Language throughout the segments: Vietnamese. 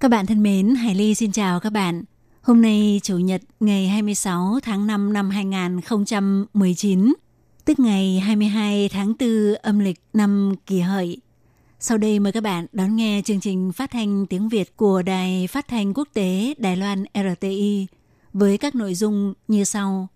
Các bạn thân mến, Hải Ly xin chào các bạn. Hôm nay Chủ nhật ngày 26 tháng 5 năm 2019, tức ngày 22 tháng 4 âm lịch năm kỷ hợi. Sau đây mời các bạn đón nghe chương trình phát thanh tiếng Việt của Đài Phát thanh Quốc tế Đài Loan RTI với các nội dung như sau.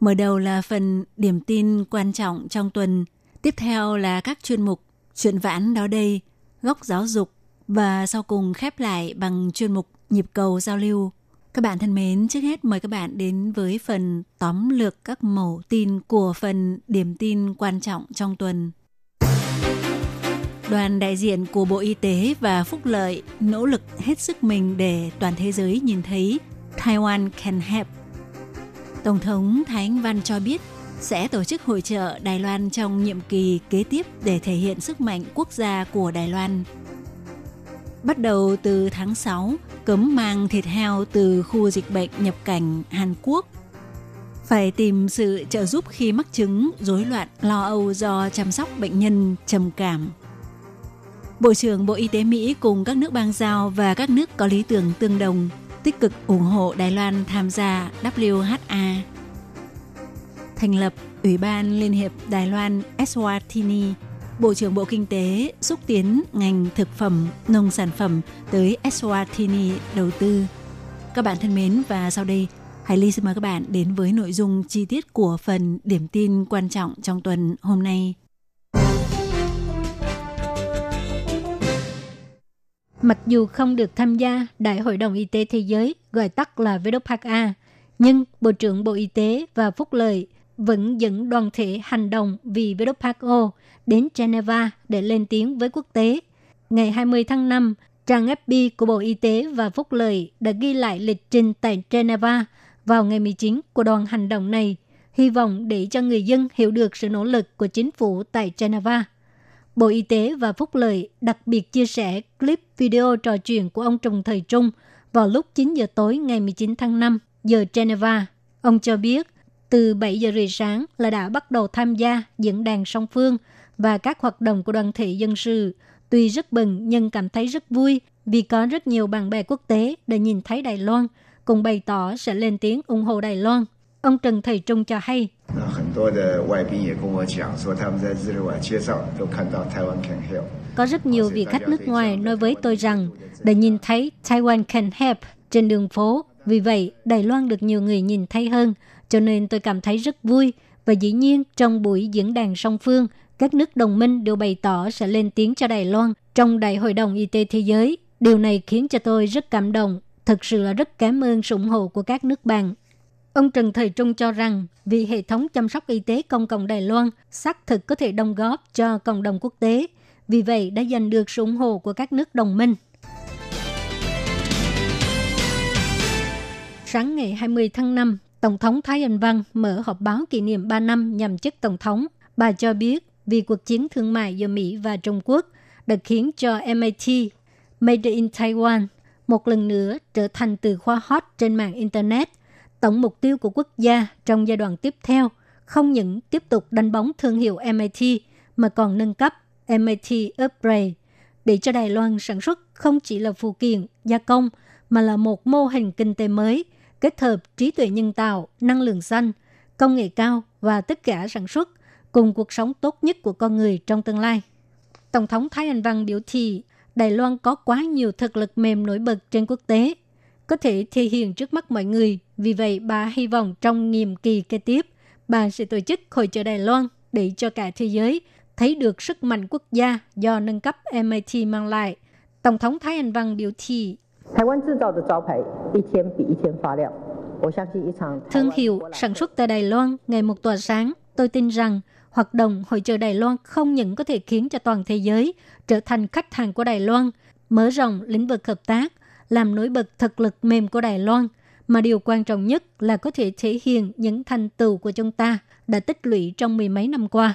Mở đầu là phần điểm tin quan trọng trong tuần, tiếp theo là các chuyên mục chuyện vãn đó đây, góc giáo dục và sau cùng khép lại bằng chuyên mục nhịp cầu giao lưu. Các bạn thân mến, trước hết mời các bạn đến với phần tóm lược các mẫu tin của phần điểm tin quan trọng trong tuần. Đoàn đại diện của Bộ Y tế và Phúc lợi nỗ lực hết sức mình để toàn thế giới nhìn thấy Taiwan can help. Tổng thống Thái Anh Văn cho biết sẽ tổ chức hội trợ Đài Loan trong nhiệm kỳ kế tiếp để thể hiện sức mạnh quốc gia của Đài Loan. Bắt đầu từ tháng 6, cấm mang thịt heo từ khu dịch bệnh nhập cảnh Hàn Quốc. Phải tìm sự trợ giúp khi mắc chứng rối loạn lo âu do chăm sóc bệnh nhân trầm cảm. Bộ trưởng Bộ Y tế Mỹ cùng các nước bang giao và các nước có lý tưởng tương đồng tích cực ủng hộ Đài Loan tham gia WHA. Thành lập Ủy ban Liên hiệp Đài Loan Eswatini Bộ trưởng Bộ Kinh tế xúc tiến ngành thực phẩm, nông sản phẩm tới Eswatini đầu tư. Các bạn thân mến và sau đây, Hải Ly xin mời các bạn đến với nội dung chi tiết của phần điểm tin quan trọng trong tuần hôm nay. Mặc dù không được tham gia Đại hội đồng Y tế Thế giới, gọi tắt là WHA, nhưng Bộ trưởng Bộ Y tế và Phúc lợi vẫn dẫn đoàn thể hành động vì WHO đến Geneva để lên tiếng với quốc tế. Ngày 20 tháng 5, trang FB của Bộ Y tế và Phúc lợi đã ghi lại lịch trình tại Geneva vào ngày 19 của đoàn hành động này, hy vọng để cho người dân hiểu được sự nỗ lực của chính phủ tại Geneva. Bộ Y tế và Phúc lợi đặc biệt chia sẻ clip video trò chuyện của ông Trùng Thời Trung vào lúc 9 giờ tối ngày 19 tháng 5 giờ Geneva. Ông cho biết từ 7 giờ rưỡi sáng là đã bắt đầu tham gia diễn đàn song phương và các hoạt động của đoàn thể dân sự. Tuy rất bừng nhưng cảm thấy rất vui vì có rất nhiều bạn bè quốc tế đã nhìn thấy Đài Loan, cùng bày tỏ sẽ lên tiếng ủng hộ Đài Loan. Ông Trần Thầy Trung cho hay. Có rất nhiều vị khách nước ngoài nói với tôi rằng đã nhìn thấy Taiwan Can Help trên đường phố. Vì vậy, Đài Loan được nhiều người nhìn thấy hơn cho nên tôi cảm thấy rất vui. Và dĩ nhiên, trong buổi diễn đàn song phương, các nước đồng minh đều bày tỏ sẽ lên tiếng cho Đài Loan trong Đại hội đồng Y tế Thế giới. Điều này khiến cho tôi rất cảm động. Thực sự là rất cảm ơn sự ủng hộ của các nước bạn. Ông Trần Thời Trung cho rằng vì hệ thống chăm sóc y tế công cộng Đài Loan xác thực có thể đóng góp cho cộng đồng quốc tế, vì vậy đã giành được sự ủng hộ của các nước đồng minh. Sáng ngày 20 tháng 5, Tổng thống Thái Anh Văn mở họp báo kỷ niệm 3 năm nhằm chức Tổng thống. Bà cho biết vì cuộc chiến thương mại giữa Mỹ và Trung Quốc đã khiến cho MIT, Made in Taiwan, một lần nữa trở thành từ khóa hot trên mạng Internet. Tổng mục tiêu của quốc gia trong giai đoạn tiếp theo không những tiếp tục đánh bóng thương hiệu MIT mà còn nâng cấp MIT Upgrade để cho Đài Loan sản xuất không chỉ là phụ kiện, gia công mà là một mô hình kinh tế mới kết hợp trí tuệ nhân tạo, năng lượng xanh, công nghệ cao và tất cả sản xuất cùng cuộc sống tốt nhất của con người trong tương lai. Tổng thống Thái Anh Văn biểu thị Đài Loan có quá nhiều thực lực mềm nổi bật trên quốc tế, có thể thể hiện trước mắt mọi người. Vì vậy, bà hy vọng trong nhiệm kỳ kế tiếp, bà sẽ tổ chức hội trợ Đài Loan để cho cả thế giới thấy được sức mạnh quốc gia do nâng cấp MIT mang lại. Tổng thống Thái Anh Văn biểu thị 台湾制造的招牌一天比一天发亮。我相信一场 Thương hiệu sản xuất tại Đài Loan ngày một tỏa sáng. Tôi tin rằng hoạt động hội trợ Đài Loan không những có thể khiến cho toàn thế giới trở thành khách hàng của Đài Loan, mở rộng lĩnh vực hợp tác, làm nổi bật thực lực mềm của Đài Loan, mà điều quan trọng nhất là có thể thể hiện những thành tựu của chúng ta đã tích lũy trong mười mấy năm qua.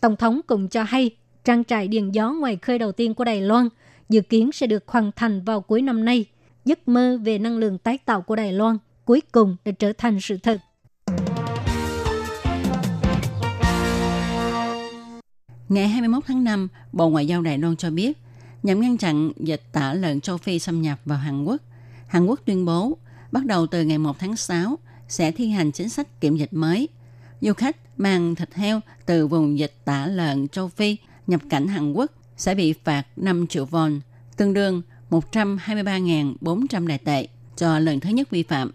Tổng thống cũng cho hay trang trại điện gió ngoài khơi đầu tiên của Đài Loan dự kiến sẽ được hoàn thành vào cuối năm nay. Giấc mơ về năng lượng tái tạo của Đài Loan cuối cùng đã trở thành sự thật. Ngày 21 tháng 5, Bộ Ngoại giao Đài Loan cho biết, nhằm ngăn chặn dịch tả lợn châu Phi xâm nhập vào Hàn Quốc, Hàn Quốc tuyên bố bắt đầu từ ngày 1 tháng 6 sẽ thi hành chính sách kiểm dịch mới. Du khách mang thịt heo từ vùng dịch tả lợn châu Phi nhập cảnh Hàn Quốc sẽ bị phạt 5 triệu won, tương đương 123.400 đại tệ cho lần thứ nhất vi phạm.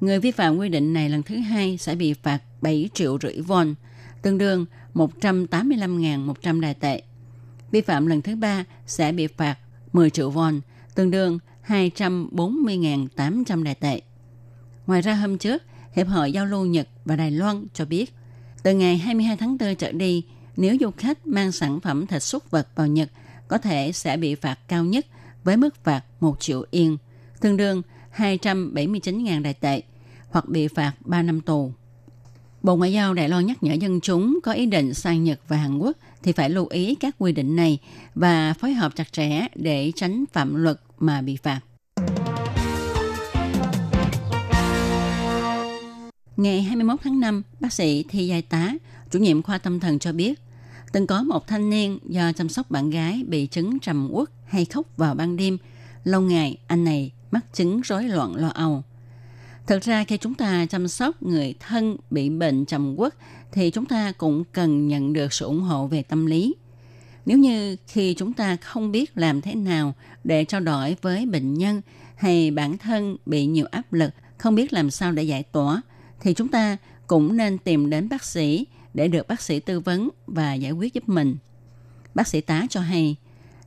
Người vi phạm quy định này lần thứ hai sẽ bị phạt 7 triệu rưỡi won, tương đương 185.100 đại tệ. Vi phạm lần thứ ba sẽ bị phạt 10 triệu won, tương đương 240.800 đại tệ. Ngoài ra hôm trước, Hiệp hội Giao lưu Nhật và Đài Loan cho biết, từ ngày 22 tháng 4 trở đi, nếu du khách mang sản phẩm thịt súc vật vào Nhật, có thể sẽ bị phạt cao nhất với mức phạt 1 triệu yên, tương đương 279.000 đại tệ, hoặc bị phạt 3 năm tù. Bộ Ngoại giao Đài Loan nhắc nhở dân chúng có ý định sang Nhật và Hàn Quốc thì phải lưu ý các quy định này và phối hợp chặt chẽ để tránh phạm luật mà bị phạt. Ngày 21 tháng 5, bác sĩ Thi Giai Tá, chủ nhiệm khoa tâm thần cho biết, từng có một thanh niên do chăm sóc bạn gái bị chứng trầm uất hay khóc vào ban đêm. Lâu ngày, anh này mắc chứng rối loạn lo âu. Thực ra khi chúng ta chăm sóc người thân bị bệnh trầm uất thì chúng ta cũng cần nhận được sự ủng hộ về tâm lý. Nếu như khi chúng ta không biết làm thế nào để trao đổi với bệnh nhân hay bản thân bị nhiều áp lực, không biết làm sao để giải tỏa, thì chúng ta cũng nên tìm đến bác sĩ để được bác sĩ tư vấn và giải quyết giúp mình. Bác sĩ tá cho hay,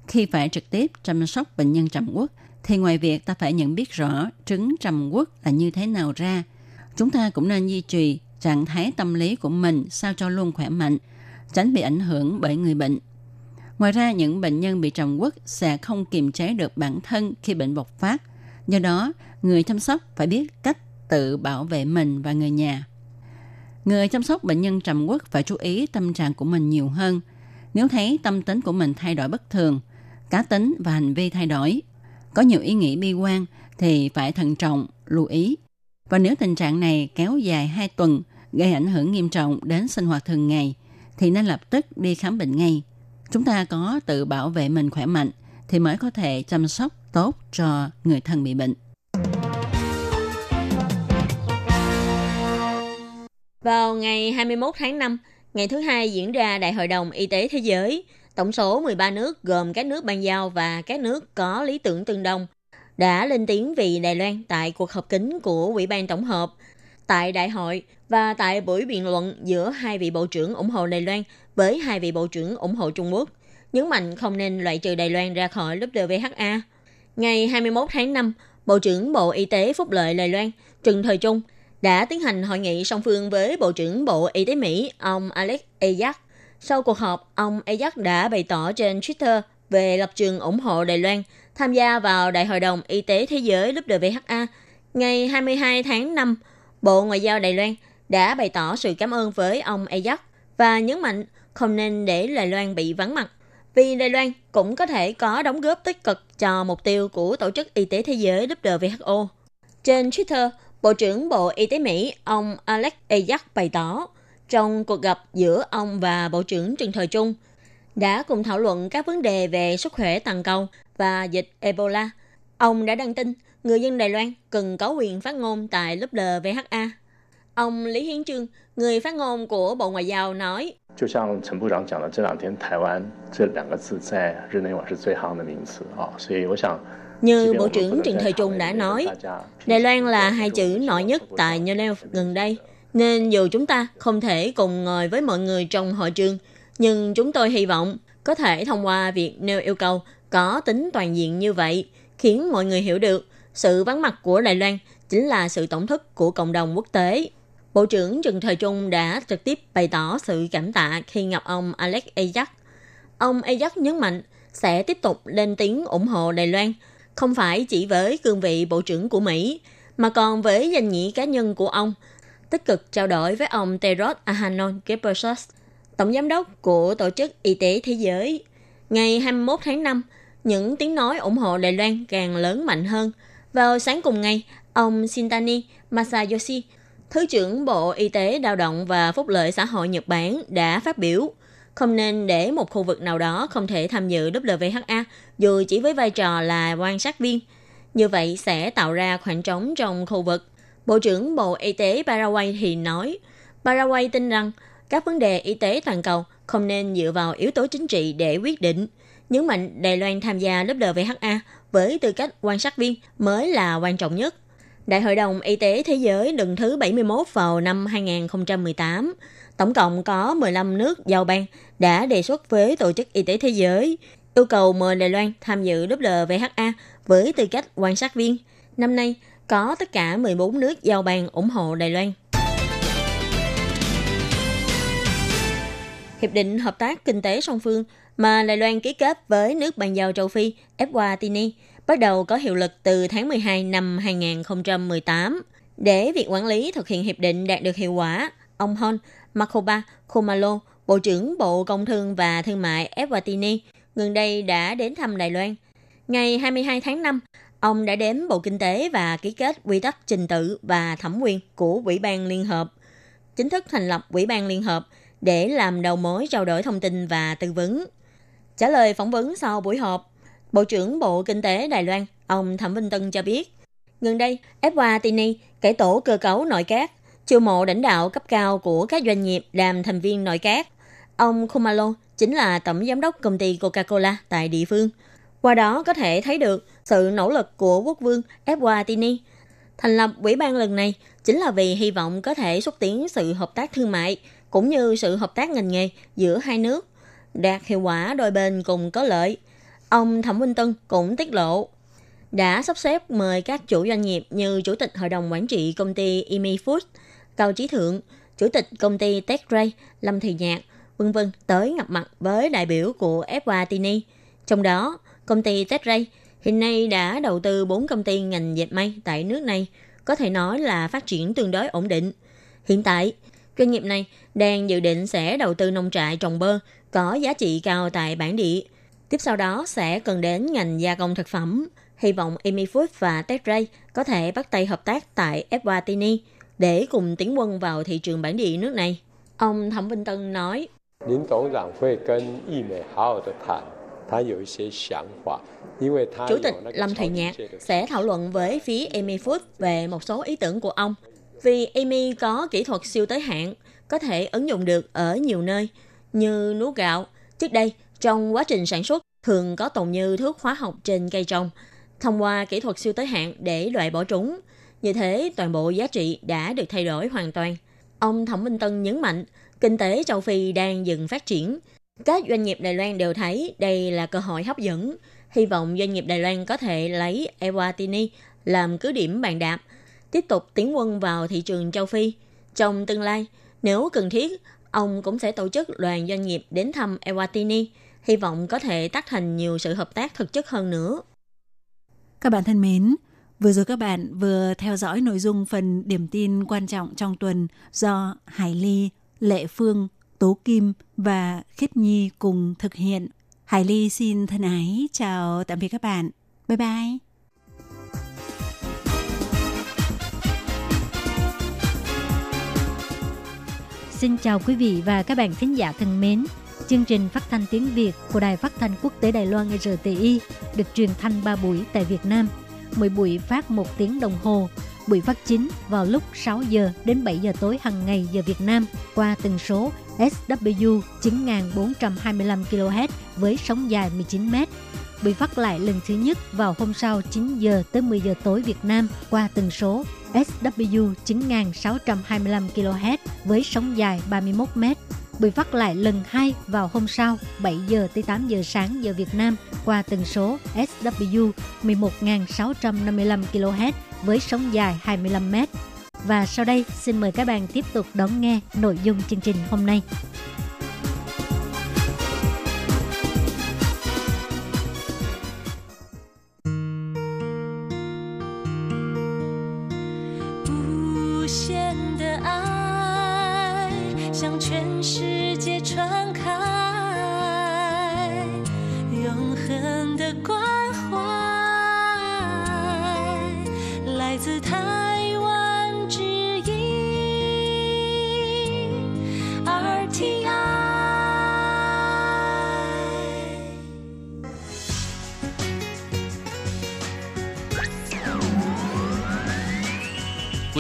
khi phải trực tiếp chăm sóc bệnh nhân trầm uất thì ngoài việc ta phải nhận biết rõ trứng trầm uất là như thế nào ra, chúng ta cũng nên duy trì trạng thái tâm lý của mình sao cho luôn khỏe mạnh, tránh bị ảnh hưởng bởi người bệnh. Ngoài ra, những bệnh nhân bị trầm uất sẽ không kiềm chế được bản thân khi bệnh bộc phát. Do đó, người chăm sóc phải biết cách tự bảo vệ mình và người nhà. Người chăm sóc bệnh nhân trầm quốc phải chú ý tâm trạng của mình nhiều hơn. Nếu thấy tâm tính của mình thay đổi bất thường, cá tính và hành vi thay đổi, có nhiều ý nghĩ bi quan thì phải thận trọng, lưu ý. Và nếu tình trạng này kéo dài 2 tuần, gây ảnh hưởng nghiêm trọng đến sinh hoạt thường ngày, thì nên lập tức đi khám bệnh ngay. Chúng ta có tự bảo vệ mình khỏe mạnh thì mới có thể chăm sóc tốt cho người thân bị bệnh. Vào ngày 21 tháng 5, ngày thứ hai diễn ra Đại hội đồng Y tế Thế giới, tổng số 13 nước gồm các nước ban giao và các nước có lý tưởng tương đồng đã lên tiếng vì Đài Loan tại cuộc họp kín của Ủy ban Tổng hợp, tại đại hội và tại buổi biện luận giữa hai vị bộ trưởng ủng hộ Đài Loan với hai vị bộ trưởng ủng hộ Trung Quốc, nhấn mạnh không nên loại trừ Đài Loan ra khỏi WHA. Ngày 21 tháng 5, Bộ trưởng Bộ Y tế Phúc lợi Đài Loan Trần Thời Trung đã tiến hành hội nghị song phương với Bộ trưởng Bộ Y tế Mỹ ông Alex Azar. Sau cuộc họp, ông Azar đã bày tỏ trên Twitter về lập trường ủng hộ Đài Loan tham gia vào Đại hội đồng Y tế Thế giới WHA. Ngày 22 tháng 5, Bộ Ngoại giao Đài Loan đã bày tỏ sự cảm ơn với ông Azar và nhấn mạnh không nên để Đài Loan bị vắng mặt vì Đài Loan cũng có thể có đóng góp tích cực cho mục tiêu của Tổ chức Y tế Thế giới WHO. Trên Twitter, Bộ trưởng Bộ Y tế Mỹ ông Alex Azar bày tỏ trong cuộc gặp giữa ông và Bộ trưởng Trần Thời Trung đã cùng thảo luận các vấn đề về sức khỏe toàn cầu và dịch Ebola. Ông đã đăng tin người dân Đài Loan cần có quyền phát ngôn tại lớp LVHA. Ông Lý Hiến Trương, người phát ngôn của Bộ Ngoại giao nói, như Bộ trưởng Trần Thời Trung đã nói, Đài Loan là hai chữ nổi nhất tại Geneva gần đây, nên dù chúng ta không thể cùng ngồi với mọi người trong hội trường, nhưng chúng tôi hy vọng có thể thông qua việc nêu yêu cầu có tính toàn diện như vậy, khiến mọi người hiểu được sự vắng mặt của Đài Loan chính là sự tổng thất của cộng đồng quốc tế. Bộ trưởng Trần Thời Trung đã trực tiếp bày tỏ sự cảm tạ khi gặp ông Alex Ajax. Ông Ajax nhấn mạnh sẽ tiếp tục lên tiếng ủng hộ Đài Loan – không phải chỉ với cương vị Bộ trưởng của Mỹ, mà còn với danh nghĩa cá nhân của ông, tích cực trao đổi với ông Tedros Adhanom Ghebreyesus, Tổng Giám đốc của Tổ chức Y tế Thế giới. Ngày 21 tháng 5, những tiếng nói ủng hộ Đài Loan càng lớn mạnh hơn. Vào sáng cùng ngày, ông Shintani Masayoshi, Thứ trưởng Bộ Y tế Lao động và Phúc lợi xã hội Nhật Bản đã phát biểu không nên để một khu vực nào đó không thể tham dự WHA dù chỉ với vai trò là quan sát viên. Như vậy sẽ tạo ra khoảng trống trong khu vực. Bộ trưởng Bộ Y tế Paraguay thì nói, Paraguay tin rằng các vấn đề y tế toàn cầu không nên dựa vào yếu tố chính trị để quyết định. Nhấn mạnh Đài Loan tham gia WHA với tư cách quan sát viên mới là quan trọng nhất. Đại hội đồng Y tế Thế giới lần thứ 71 vào năm 2018, tổng cộng có 15 nước giàu ban đã đề xuất với Tổ chức Y tế Thế giới yêu cầu mời Đài Loan tham dự WHA với tư cách quan sát viên. Năm nay, có tất cả 14 nước giao bàn ủng hộ Đài Loan. Hiệp định Hợp tác Kinh tế song phương mà Đài Loan ký kết với nước bàn giao châu Phi Eswatini bắt đầu có hiệu lực từ tháng 12 năm 2018. Để việc quản lý thực hiện hiệp định đạt được hiệu quả, ông Hon Makoba Khumalo, Bộ trưởng Bộ Công Thương và Thương mại Eswatini, gần đây đã đến thăm Đài Loan. Ngày 22 tháng 5, ông đã đến Bộ Kinh tế và ký kết quy tắc trình tự và thẩm quyền của Ủy ban Liên Hợp, chính thức thành lập Ủy ban Liên Hợp để làm đầu mối trao đổi thông tin và tư vấn. Trả lời phỏng vấn sau buổi họp, Bộ trưởng Bộ Kinh tế Đài Loan, ông Thẩm Vinh Tân cho biết, gần đây, Eswatini cải tổ cơ cấu nội các, chiêu mộ lãnh đạo cấp cao của các doanh nghiệp làm thành viên nội các. Ông kumalo chính là tổng giám đốc công ty Coca-Cola tại địa phương. Qua đó có thể thấy được sự nỗ lực của quốc vương Eswatini. Thành lập ủy ban lần này chính là vì hy vọng có thể xúc tiến sự hợp tác thương mại cũng như sự hợp tác ngành nghề giữa hai nước, đạt hiệu quả đôi bên cùng có lợi. Ông Thẩm minh Tân cũng tiết lộ đã sắp xếp mời các chủ doanh nghiệp như Chủ tịch Hội đồng Quản trị công ty Imi Food, Cao trí Thượng, Chủ tịch công ty Techray, Lâm Thị Nhạc, vân vân tới gặp mặt với đại biểu của Eswatini. Trong đó, công ty Techray hiện nay đã đầu tư 4 công ty ngành dệt may tại nước này, có thể nói là phát triển tương đối ổn định. Hiện tại, doanh nghiệp này đang dự định sẽ đầu tư nông trại trồng bơ có giá trị cao tại bản địa. Tiếp sau đó sẽ cần đến ngành gia công thực phẩm. Hy vọng Amy Food và Techray có thể bắt tay hợp tác tại Eswatini để cùng tiến quân vào thị trường bản địa nước này. Ông Thẩm Vinh Tân nói, Chủ tịch Lâm Thụy Nhạc sẽ thảo luận với phía Amy Food về một số ý tưởng của ông. Vì Amy có kỹ thuật siêu tới hạn, có thể ứng dụng được ở nhiều nơi, như lúa gạo. Trước đây, trong quá trình sản xuất, thường có tồn như thuốc hóa học trên cây trồng. Thông qua kỹ thuật siêu tới hạn để loại bỏ trúng, như thế, toàn bộ giá trị đã được thay đổi hoàn toàn. Ông Thẩm Minh Tân nhấn mạnh, kinh tế châu Phi đang dừng phát triển. Các doanh nghiệp Đài Loan đều thấy đây là cơ hội hấp dẫn. Hy vọng doanh nghiệp Đài Loan có thể lấy Ewatini làm cứ điểm bàn đạp, tiếp tục tiến quân vào thị trường châu Phi. Trong tương lai, nếu cần thiết, ông cũng sẽ tổ chức đoàn doanh nghiệp đến thăm Ewatini, hy vọng có thể tác thành nhiều sự hợp tác thực chất hơn nữa. Các bạn thân mến, vừa rồi các bạn vừa theo dõi nội dung phần điểm tin quan trọng trong tuần do Hải Ly, Lệ Phương, Tố Kim và Khiết Nhi cùng thực hiện. Hải Ly xin thân ái chào tạm biệt các bạn. Bye bye. Xin chào quý vị và các bạn thính giả thân mến. Chương trình phát thanh tiếng Việt của Đài Phát thanh Quốc tế Đài Loan RTI được truyền thanh 3 buổi tại Việt Nam. Mỗi buổi phát 1 tiếng đồng hồ. Buổi phát chính vào lúc 6 giờ đến 7 giờ tối hàng ngày giờ Việt Nam qua tần số SW 9425 kHz với sóng dài 19 m. Buổi phát lại lần thứ nhất vào hôm sau 9 giờ tới 10 giờ tối Việt Nam qua tần số SW 9625 kHz với sóng dài 31 m bị phát lại lần hai vào hôm sau 7 giờ tới 8 giờ sáng giờ Việt Nam, qua tần số SW 11655 kHz với sóng dài 25 m. Và sau đây, xin mời các bạn tiếp tục đón nghe nội dung chương trình hôm nay. 是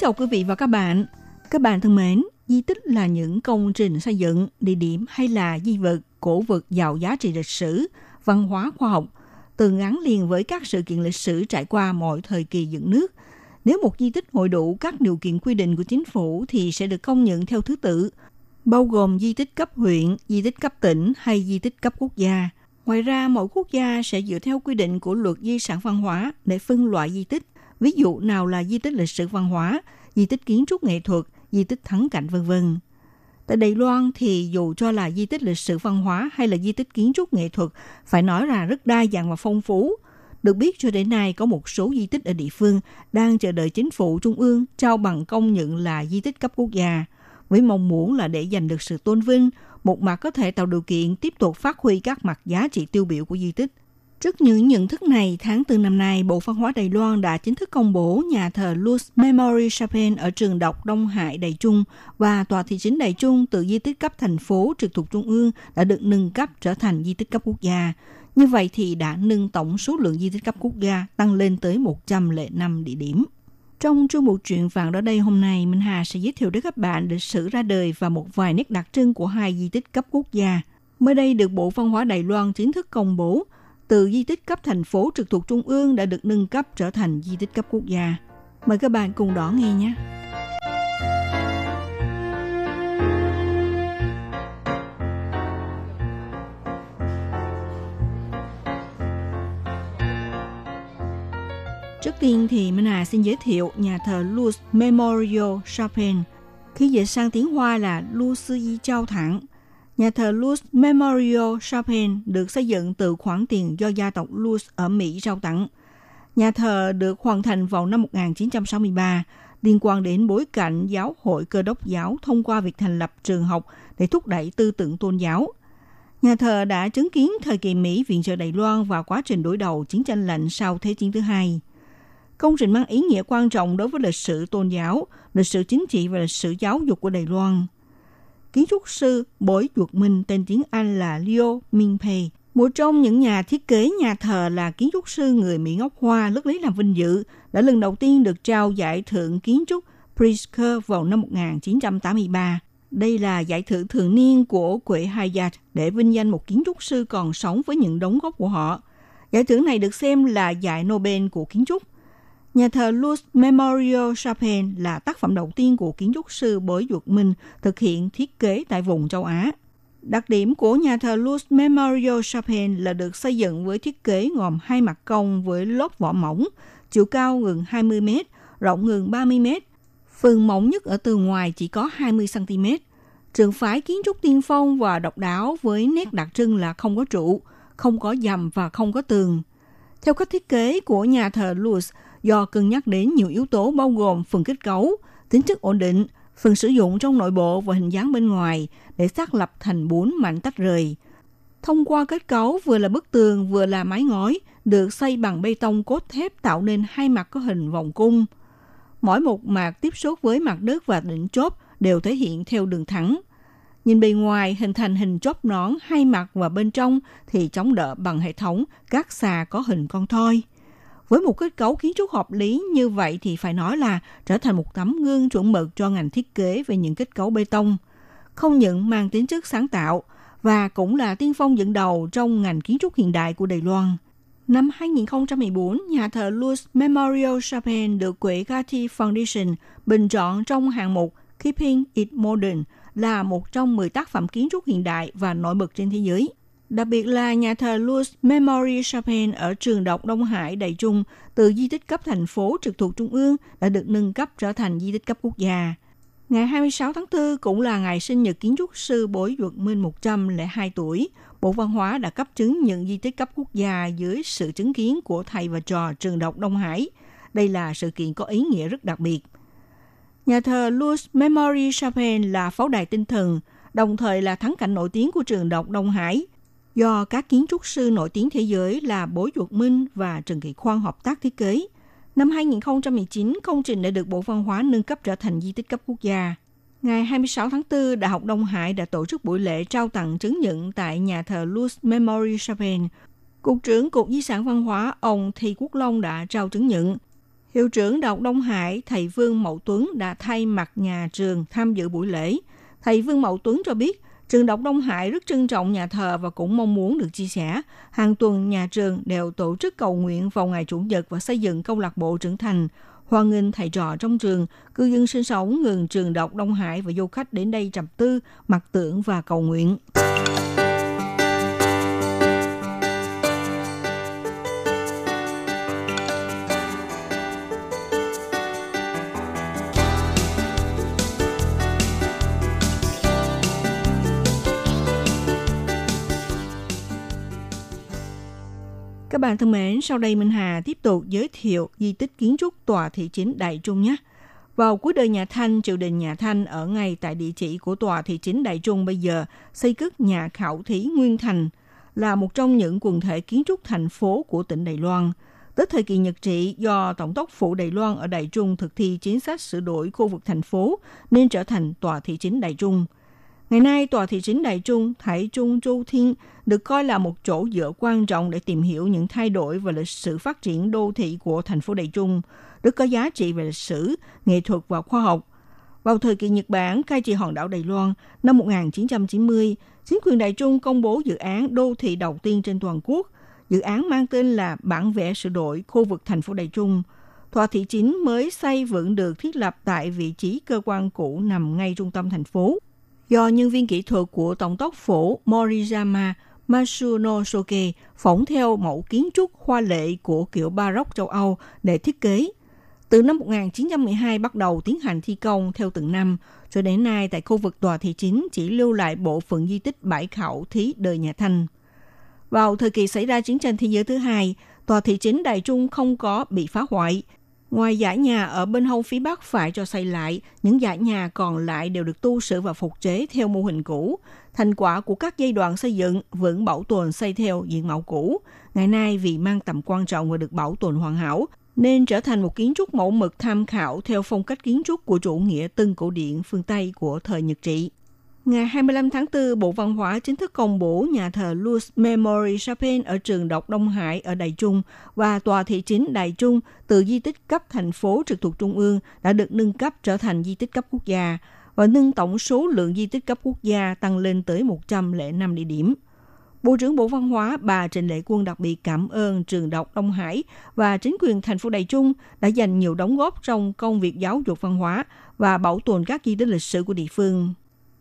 Chào quý vị và các bạn. Các bạn thân mến, di tích là những công trình xây dựng, địa điểm hay là di vật, cổ vật giàu giá trị lịch sử, văn hóa khoa học, từng gắn liền với các sự kiện lịch sử trải qua mọi thời kỳ dựng nước. Nếu một di tích hội đủ các điều kiện quy định của chính phủ thì sẽ được công nhận theo thứ tự, bao gồm di tích cấp huyện, di tích cấp tỉnh hay di tích cấp quốc gia. Ngoài ra, mỗi quốc gia sẽ dựa theo quy định của luật di sản văn hóa để phân loại di tích ví dụ nào là di tích lịch sử văn hóa, di tích kiến trúc nghệ thuật, di tích thắng cảnh vân vân. Tại Đài Loan thì dù cho là di tích lịch sử văn hóa hay là di tích kiến trúc nghệ thuật, phải nói là rất đa dạng và phong phú. Được biết cho đến nay có một số di tích ở địa phương đang chờ đợi chính phủ trung ương trao bằng công nhận là di tích cấp quốc gia, với mong muốn là để giành được sự tôn vinh, một mặt có thể tạo điều kiện tiếp tục phát huy các mặt giá trị tiêu biểu của di tích. Trước những nhận thức này, tháng 4 năm nay, Bộ Văn hóa Đài Loan đã chính thức công bố nhà thờ Luz Memory Chapel ở trường đọc Đông Hải Đài Trung và tòa thị chính Đài Trung từ di tích cấp thành phố trực thuộc Trung ương đã được nâng cấp trở thành di tích cấp quốc gia. Như vậy thì đã nâng tổng số lượng di tích cấp quốc gia tăng lên tới 105 địa điểm. Trong chương mục chuyện vàng đó đây hôm nay, Minh Hà sẽ giới thiệu đến các bạn lịch sử ra đời và một vài nét đặc trưng của hai di tích cấp quốc gia. Mới đây được Bộ Văn hóa Đài Loan chính thức công bố từ di tích cấp thành phố trực thuộc trung ương đã được nâng cấp trở thành di tích cấp quốc gia. Mời các bạn cùng đón nghe nhé. Trước tiên thì Minh Hà xin giới thiệu nhà thờ Luz Memorial Chapel. Khi dịch sang tiếng Hoa là Lu Sư Y Trao Thẳng Nhà thờ Luz Memorial Chapel được xây dựng từ khoản tiền do gia tộc Luz ở Mỹ trao tặng. Nhà thờ được hoàn thành vào năm 1963 liên quan đến bối cảnh giáo hội cơ đốc giáo thông qua việc thành lập trường học để thúc đẩy tư tưởng tôn giáo. Nhà thờ đã chứng kiến thời kỳ Mỹ viện trợ Đài Loan và quá trình đối đầu chiến tranh lạnh sau Thế chiến thứ hai. Công trình mang ý nghĩa quan trọng đối với lịch sử tôn giáo, lịch sử chính trị và lịch sử giáo dục của Đài Loan – kiến trúc sư Bối chuột mình tên tiếng Anh là Leo Mingpei. Một trong những nhà thiết kế nhà thờ là kiến trúc sư người Mỹ gốc Hoa rất lấy làm vinh dự, đã lần đầu tiên được trao giải thưởng kiến trúc Pritzker vào năm 1983. Đây là giải thưởng thường niên của quỹ Hayat để vinh danh một kiến trúc sư còn sống với những đóng góp của họ. Giải thưởng này được xem là giải Nobel của kiến trúc. Nhà thờ Luz Memorial Chapel là tác phẩm đầu tiên của kiến trúc sư Bối Duật Minh thực hiện thiết kế tại vùng châu Á. Đặc điểm của nhà thờ Luz Memorial Chapel là được xây dựng với thiết kế gồm hai mặt cong với lốp vỏ mỏng, chiều cao gần 20 m, rộng gần 30 m. Phần mỏng nhất ở tường ngoài chỉ có 20 cm. Trường phái kiến trúc tiên phong và độc đáo với nét đặc trưng là không có trụ, không có dầm và không có tường. Theo cách thiết kế của nhà thờ Luz, do cân nhắc đến nhiều yếu tố bao gồm phần kết cấu, tính chất ổn định, phần sử dụng trong nội bộ và hình dáng bên ngoài để xác lập thành bốn mảnh tách rời. Thông qua kết cấu vừa là bức tường vừa là mái ngói được xây bằng bê tông cốt thép tạo nên hai mặt có hình vòng cung. Mỗi một mặt tiếp xúc với mặt đất và đỉnh chốt đều thể hiện theo đường thẳng. Nhìn bề ngoài hình thành hình chóp nón hai mặt và bên trong thì chống đỡ bằng hệ thống các xà có hình con thoi. Với một kết cấu kiến trúc hợp lý như vậy thì phải nói là trở thành một tấm gương chuẩn mực cho ngành thiết kế về những kết cấu bê tông. Không những mang tính chất sáng tạo và cũng là tiên phong dẫn đầu trong ngành kiến trúc hiện đại của Đài Loan. Năm 2014, nhà thờ Louis Memorial Chapel được quỹ Gatti Foundation bình chọn trong hạng mục Keeping It Modern là một trong 10 tác phẩm kiến trúc hiện đại và nổi bật trên thế giới. Đặc biệt là nhà thờ Louis Memory Chapel ở trường Độc Đông Hải Đại Trung từ di tích cấp thành phố trực thuộc Trung ương đã được nâng cấp trở thành di tích cấp quốc gia. Ngày 26 tháng 4 cũng là ngày sinh nhật kiến trúc sư Bối Duật Minh 102 tuổi. Bộ Văn hóa đã cấp chứng nhận di tích cấp quốc gia dưới sự chứng kiến của thầy và trò trường độc Đông Hải. Đây là sự kiện có ý nghĩa rất đặc biệt. Nhà thờ Louis Memory Chapel là pháo đài tinh thần, đồng thời là thắng cảnh nổi tiếng của trường độc Đông Hải, do các kiến trúc sư nổi tiếng thế giới là Bố Duật Minh và Trần Kỳ Khoan hợp tác thiết kế. Năm 2019, công trình đã được Bộ Văn hóa nâng cấp trở thành di tích cấp quốc gia. Ngày 26 tháng 4, Đại học Đông Hải đã tổ chức buổi lễ trao tặng chứng nhận tại nhà thờ Luz Memory Chapel. Cục trưởng Cục Di sản Văn hóa ông Thi Quốc Long đã trao chứng nhận. Hiệu trưởng Đại học Đông Hải, thầy Vương Mậu Tuấn đã thay mặt nhà trường tham dự buổi lễ. Thầy Vương Mậu Tuấn cho biết, Trường Độc Đông Hải rất trân trọng nhà thờ và cũng mong muốn được chia sẻ. Hàng tuần nhà trường đều tổ chức cầu nguyện vào ngày Chủ nhật và xây dựng câu lạc bộ trưởng thành. Hoan nghênh thầy trò trong trường, cư dân sinh sống gần trường Độc Đông Hải và du khách đến đây trầm tư, mặc tưởng và cầu nguyện. Các bạn thân mến, sau đây Minh Hà tiếp tục giới thiệu di tích kiến trúc tòa thị chính Đại Trung nhé. Vào cuối đời nhà Thanh, triều đình nhà Thanh ở ngay tại địa chỉ của tòa thị chính Đại Trung bây giờ xây cất nhà khảo thí Nguyên Thành là một trong những quần thể kiến trúc thành phố của tỉnh Đài Loan. Tới thời kỳ Nhật trị, do Tổng tốc phủ Đài Loan ở Đại Trung thực thi chính sách sửa đổi khu vực thành phố nên trở thành tòa thị chính Đại Trung – Ngày nay, tòa thị chính Đại Trung, Thái Trung Châu Thiên được coi là một chỗ dựa quan trọng để tìm hiểu những thay đổi và lịch sử phát triển đô thị của thành phố Đại Trung, rất có giá trị về lịch sử, nghệ thuật và khoa học. Vào thời kỳ Nhật Bản cai trị hòn đảo Đài Loan năm 1990, chính quyền Đại Trung công bố dự án đô thị đầu tiên trên toàn quốc. Dự án mang tên là Bản vẽ sửa đổi khu vực thành phố Đại Trung. Tòa thị chính mới xây vững được thiết lập tại vị trí cơ quan cũ nằm ngay trung tâm thành phố do nhân viên kỹ thuật của Tổng tốc phủ Moriyama Masunosuke phỏng theo mẫu kiến trúc hoa lệ của kiểu Baroque châu Âu để thiết kế. Từ năm 1912 bắt đầu tiến hành thi công theo từng năm, cho đến nay tại khu vực tòa thị chính chỉ lưu lại bộ phận di tích bãi khảo thí đời nhà Thanh. Vào thời kỳ xảy ra chiến tranh thế giới thứ hai, tòa thị chính Đại Trung không có bị phá hoại, Ngoài giải nhà ở bên hông phía bắc phải cho xây lại, những giải nhà còn lại đều được tu sửa và phục chế theo mô hình cũ. Thành quả của các giai đoạn xây dựng vẫn bảo tồn xây theo diện mạo cũ. Ngày nay vì mang tầm quan trọng và được bảo tồn hoàn hảo, nên trở thành một kiến trúc mẫu mực tham khảo theo phong cách kiến trúc của chủ nghĩa tân cổ điển phương Tây của thời Nhật trị. Ngày 25 tháng 4, Bộ Văn hóa chính thức công bố nhà thờ Louis Memory Chapin ở trường Độc Đông Hải ở Đài Trung và tòa thị chính Đài Trung từ di tích cấp thành phố trực thuộc Trung ương đã được nâng cấp trở thành di tích cấp quốc gia và nâng tổng số lượng di tích cấp quốc gia tăng lên tới 105 địa điểm. Bộ trưởng Bộ Văn hóa bà Trịnh Lệ Quân đặc biệt cảm ơn trường độc Đông Hải và chính quyền thành phố Đài Trung đã dành nhiều đóng góp trong công việc giáo dục văn hóa và bảo tồn các di tích lịch sử của địa phương.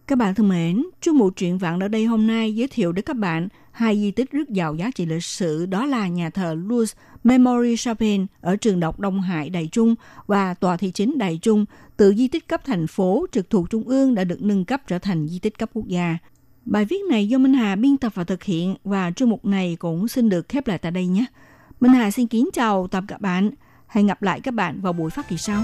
Các bạn thân mến, chương mục truyện vạn ở đây hôm nay giới thiệu đến các bạn hai di tích rất giàu giá trị lịch sử đó là nhà thờ Louis Memory Chapel ở trường độc Đông Hải Đại Trung và tòa thị chính Đại Trung từ di tích cấp thành phố trực thuộc Trung ương đã được nâng cấp trở thành di tích cấp quốc gia. Bài viết này do Minh Hà biên tập và thực hiện và chương mục này cũng xin được khép lại tại đây nhé. Minh Hà xin kính chào tạm các bạn. Hẹn gặp lại các bạn vào buổi phát kỳ sau.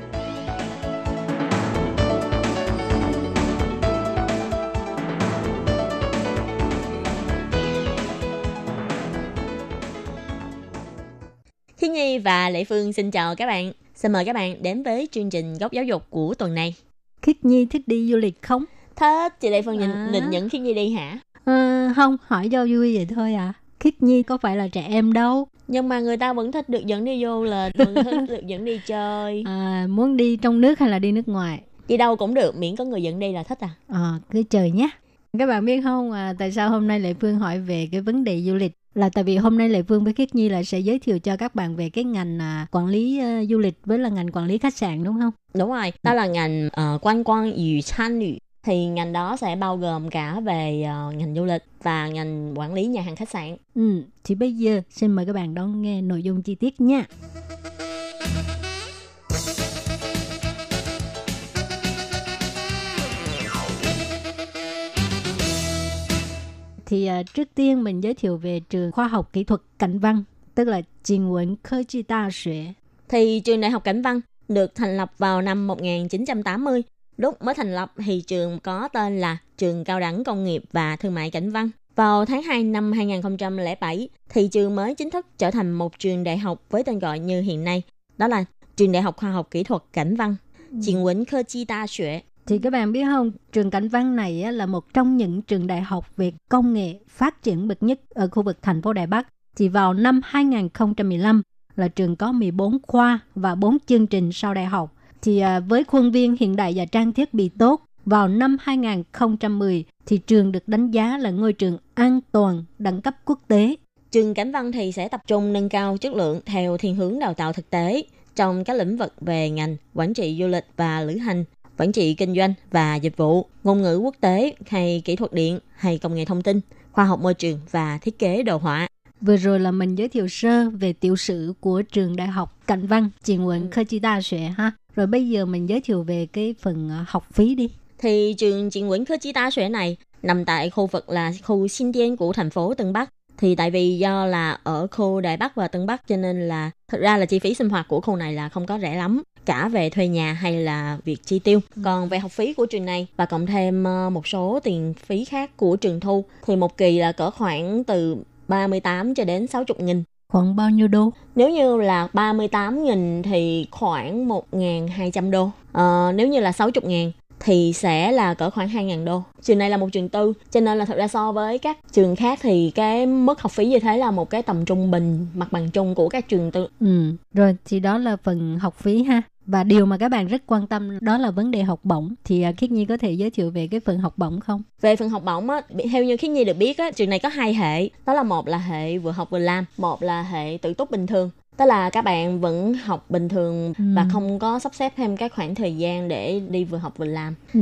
Và Lệ Phương xin chào các bạn. Xin mời các bạn đến với chương trình Góc Giáo dục của tuần này. Khiết Nhi thích đi du lịch không? Thích, chị Lệ Phương định, À. định dẫn Khiết Nhi đi hả? Ờ, không, hỏi cho vui vậy thôi à. Khiết Nhi có phải là trẻ em đâu. Nhưng mà người ta vẫn thích được dẫn đi du lịch, vẫn thích được dẫn đi chơi. À, muốn đi trong nước hay là đi nước ngoài? Đi đâu cũng được, miễn có người dẫn đi là thích à. Ờ, cứ trời nhé. Các bạn biết không, à, tại sao hôm nay Lệ Phương hỏi về cái vấn đề du lịch? Là tại vì hôm nay Lệ Phương với Khiết Nhi là sẽ giới thiệu cho các bạn về cái ngành à, quản lý à, du lịch với là ngành quản lý khách sạn đúng không? Đúng rồi, đó là ngành uh, quan quan yu chan lü. Thì ngành đó sẽ bao gồm cả về ờ, ngành du lịch và ngành quản lý nhà hàng khách sạn. Ừ, thì bây giờ xin mời các bạn đón nghe nội dung chi tiết nha. thì uh, trước tiên mình giới thiệu về trường khoa học kỹ thuật cảnh văn, tức là Trình Nguyễn Khơ Chi Đa Xuế. Thì trường đại học cảnh văn được thành lập vào năm 1980. Lúc mới thành lập thì trường có tên là Trường Cao đẳng Công nghiệp và Thương mại Cảnh văn. Vào tháng 2 năm 2007 thì trường mới chính thức trở thành một trường đại học với tên gọi như hiện nay, đó là Trường Đại học Khoa học Kỹ thuật Cảnh văn, ừ. Trường Nguyễn Khơ Chi Đa Xuế. Thì các bạn biết không, trường cảnh văn này là một trong những trường đại học về công nghệ phát triển bậc nhất ở khu vực thành phố Đài Bắc. Thì vào năm 2015 là trường có 14 khoa và 4 chương trình sau đại học. Thì à, với khuôn viên hiện đại và trang thiết bị tốt, vào năm 2010 thì trường được đánh giá là ngôi trường an toàn đẳng cấp quốc tế. Trường Cảnh Văn thì sẽ tập trung nâng cao chất lượng theo thiên hướng đào tạo thực tế trong các lĩnh vực về ngành quản trị du lịch và lữ hành, quản trị kinh doanh và dịch vụ, ngôn ngữ quốc tế hay kỹ thuật điện hay công nghệ thông tin, khoa học môi trường và thiết kế đồ họa. Vừa rồi là mình giới thiệu sơ về tiểu sử của trường đại học Cảnh Văn, Trình Quận 科 Chi Đa Xuệ ha. Rồi bây giờ mình giới thiệu về cái phần ờ, học phí đi. Thì trường Triển Quẩn 科 Chi Đa Xuế này nằm tại khu vực là khu Xin Tiên của thành phố Tân Bắc. Thì tại vì do là ở khu Đài Bắc và Tân Bắc cho nên là thực ra là chi phí sinh hoạt của khu này là không có rẻ lắm cả về thuê nhà hay là việc chi tiêu. Còn về học phí của trường này và cộng thêm ờ, một số tiền phí khác của trường thu thì một kỳ là cỡ khoảng từ 38 cho đến 60 nghìn. Khoảng bao nhiêu đô? Nếu như là 38 nghìn thì khoảng 1.200 đô. Ờ, nếu như là 60 ngàn thì sẽ là cỡ khoảng 2.000 đô. Trường này là một trường tư, cho nên là thật ra so với các trường khác thì cái mức học phí như thế là một cái tầm trung bình, mặt bằng chung của các trường tư. Ừ, rồi thì đó là phần học phí ha. Và điều mà các bạn rất quan tâm đó là vấn đề học bổng. Thì à, Khiết Nhi có thể giới thiệu về cái phần học bổng không? Về phần học bổng á, theo như Khiết Nhi được biết á, trường này có hai hệ. Đó là một là hệ vừa học vừa làm, một là hệ tự túc bình thường. Tức là các bạn vẫn học bình thường Ừ. và không có sắp xếp thêm các khoảng thời gian để đi vừa học vừa làm. Ừ.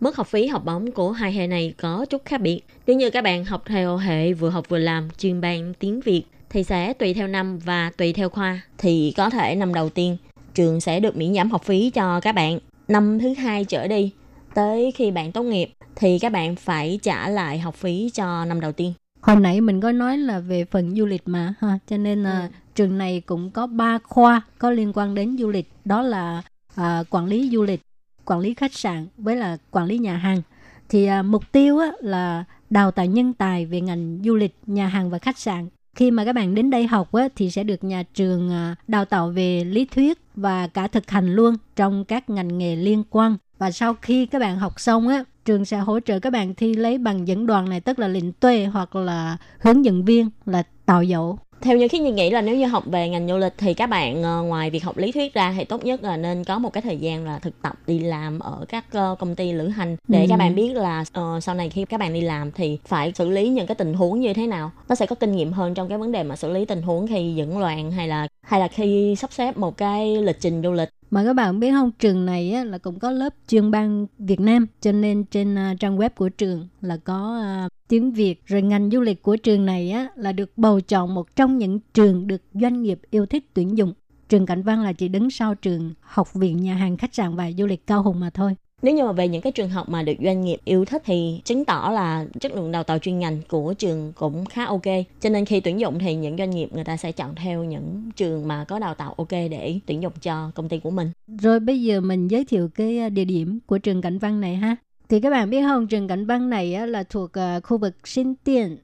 Mức học phí học bổng của hai hệ này có chút khác biệt. Nếu như các bạn học theo hệ vừa học vừa làm chuyên ban tiếng Việt thì sẽ tùy theo năm và tùy theo khoa. Thì có thể năm đầu tiên trường sẽ được miễn giảm học phí cho các bạn. Năm thứ hai trở đi tới khi bạn tốt nghiệp thì các bạn phải trả lại học phí cho năm đầu tiên. Hồi nãy mình có nói là về phần du lịch mà ha, cho nên là trường này cũng có ba khoa có liên quan đến du lịch, đó là à, quản lý du lịch, quản lý khách sạn với là quản lý nhà hàng. Thì à, mục tiêu á, là đào tạo nhân tài về ngành du lịch, nhà hàng và khách sạn. Khi mà các bạn đến đây học á, thì sẽ được nhà trường à, đào tạo về lý thuyết và cả thực hành luôn trong các ngành nghề liên quan. Và sau khi các bạn học xong á, trường sẽ hỗ trợ các bạn thi lấy bằng dẫn đoàn này tức là lĩnh tuệ hoặc là hướng dẫn viên là tạo dậu. Theo như khi Nhi nghĩ là nếu như học về ngành du lịch thì các bạn ờ, ngoài việc học lý thuyết ra thì tốt nhất là nên có một cái thời gian là thực tập đi làm ở các ờ, công ty lữ hành để Ừ. các bạn biết là ờ, sau này khi các bạn đi làm thì phải xử lý những cái tình huống như thế nào. Nó sẽ có kinh nghiệm hơn trong cái vấn đề mà xử lý tình huống khi dẫn đoàn hay là hay là khi sắp xếp một cái lịch trình du lịch. Mà các bạn biết không, trường này á, là cũng có lớp chuyên ban Việt Nam, cho nên trên uh, trang web của trường là có uh, tiếng Việt. Rồi ngành du lịch của trường này á, là được bầu chọn một trong những trường được doanh nghiệp yêu thích tuyển dụng. Trường Cảnh Văn là chỉ đứng sau trường Học viện Nhà hàng Khách sạn và Du lịch Cao Hùng mà thôi. Nếu như mà về những cái trường học mà được doanh nghiệp yêu thích thì chứng tỏ là chất lượng đào tạo chuyên ngành của trường cũng khá ok. Cho nên khi tuyển dụng thì những doanh nghiệp người ta sẽ chọn theo những trường mà có đào tạo ok để tuyển dụng cho công ty của mình. Rồi bây giờ mình giới thiệu cái à, địa điểm của trường Cảnh Văn này ha. Thì các bạn biết không, trường Cảnh Văn này là thuộc à, khu vực Sinh Tiền,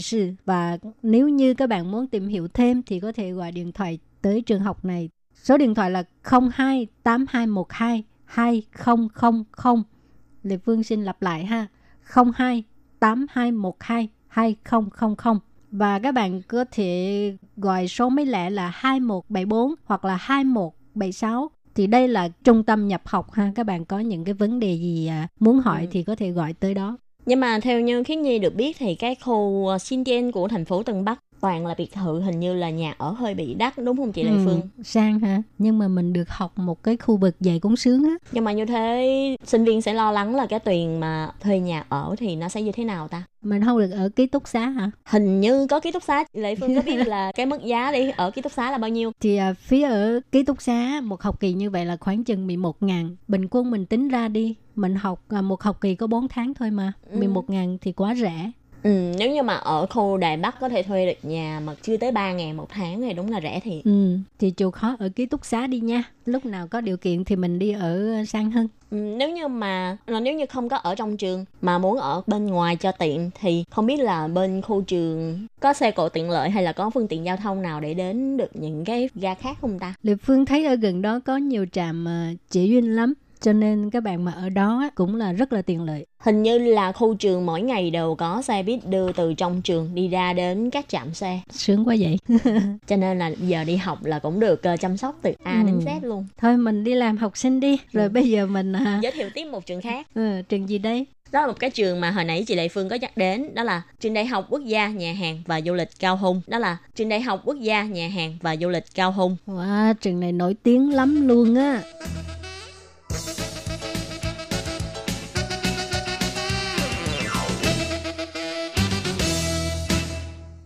Sư. và nếu như các bạn muốn tìm hiểu thêm thì có thể gọi điện thoại tới trường học này. Số điện thoại là 02 8212 2000. Lê Phương xin lặp lại ha. 02 8212 2000. Và các bạn có thể gọi số mấy lẻ là 2174 hoặc là 2176 thì đây là trung tâm nhập học ha các bạn có những cái vấn đề gì à, muốn hỏi ừ. thì có thể gọi tới đó nhưng mà theo như khiết nhi được biết thì cái khu Xin Tiên của thành phố Tân Bắc toàn là biệt thự hình như là nhà ở hơi bị đắt đúng không chị Lệ ừ, Phương? Sang hả? Nhưng mà mình được học một cái khu vực dạy cũng sướng á. Nhưng mà như thế sinh viên sẽ lo lắng là cái tiền mà thuê nhà ở thì nó sẽ như thế nào ta? Mình không được ở ký túc xá hả? Hình như có ký túc xá. Lệ Phương có biết là cái mức giá đi ở ký túc xá là bao nhiêu? Thì à, phí ở ký túc xá một học kỳ như vậy là khoảng chừng 11 ngàn. Bình quân mình tính ra đi. Mình học à, một học kỳ có 4 tháng thôi mà. Ừ. 11 ngàn thì quá rẻ. Ừ, nếu như mà ở khu Đài Bắc có thể thuê được nhà mà chưa tới 3 ngàn một tháng thì đúng là rẻ thiệt. Ừ, thì chịu khó ở ký túc xá đi nha. Lúc nào có điều kiện thì mình đi ở sang hơn. Ừ, nếu như mà nếu như không có ở trong trường mà muốn ở bên ngoài cho tiện thì không biết là bên khu trường có xe cộ tiện lợi hay là có phương tiện giao thông nào để đến được những cái ga khác không ta? Lệ Phương thấy ở gần đó có nhiều trạm uh, chỉ duyên lắm cho nên các bạn mà ở đó cũng là rất là tiện lợi. Hình như là khu trường mỗi ngày đều có xe buýt đưa từ trong trường đi ra đến các trạm xe. Sướng quá vậy. cho nên là giờ đi học là cũng được uh, chăm sóc từ A ừ. đến Z luôn. Thôi mình đi làm học sinh đi, rồi ừ. bây giờ mình uh... giới thiệu tiếp một trường khác. Ừ, trường gì đây? đó là một cái trường mà hồi nãy chị Lệ Phương có nhắc đến đó là trường đại học quốc gia nhà hàng và du lịch Cao Hùng đó là trường đại học quốc gia nhà hàng và du lịch Cao Hùng wow trường này nổi tiếng lắm luôn á Thank you.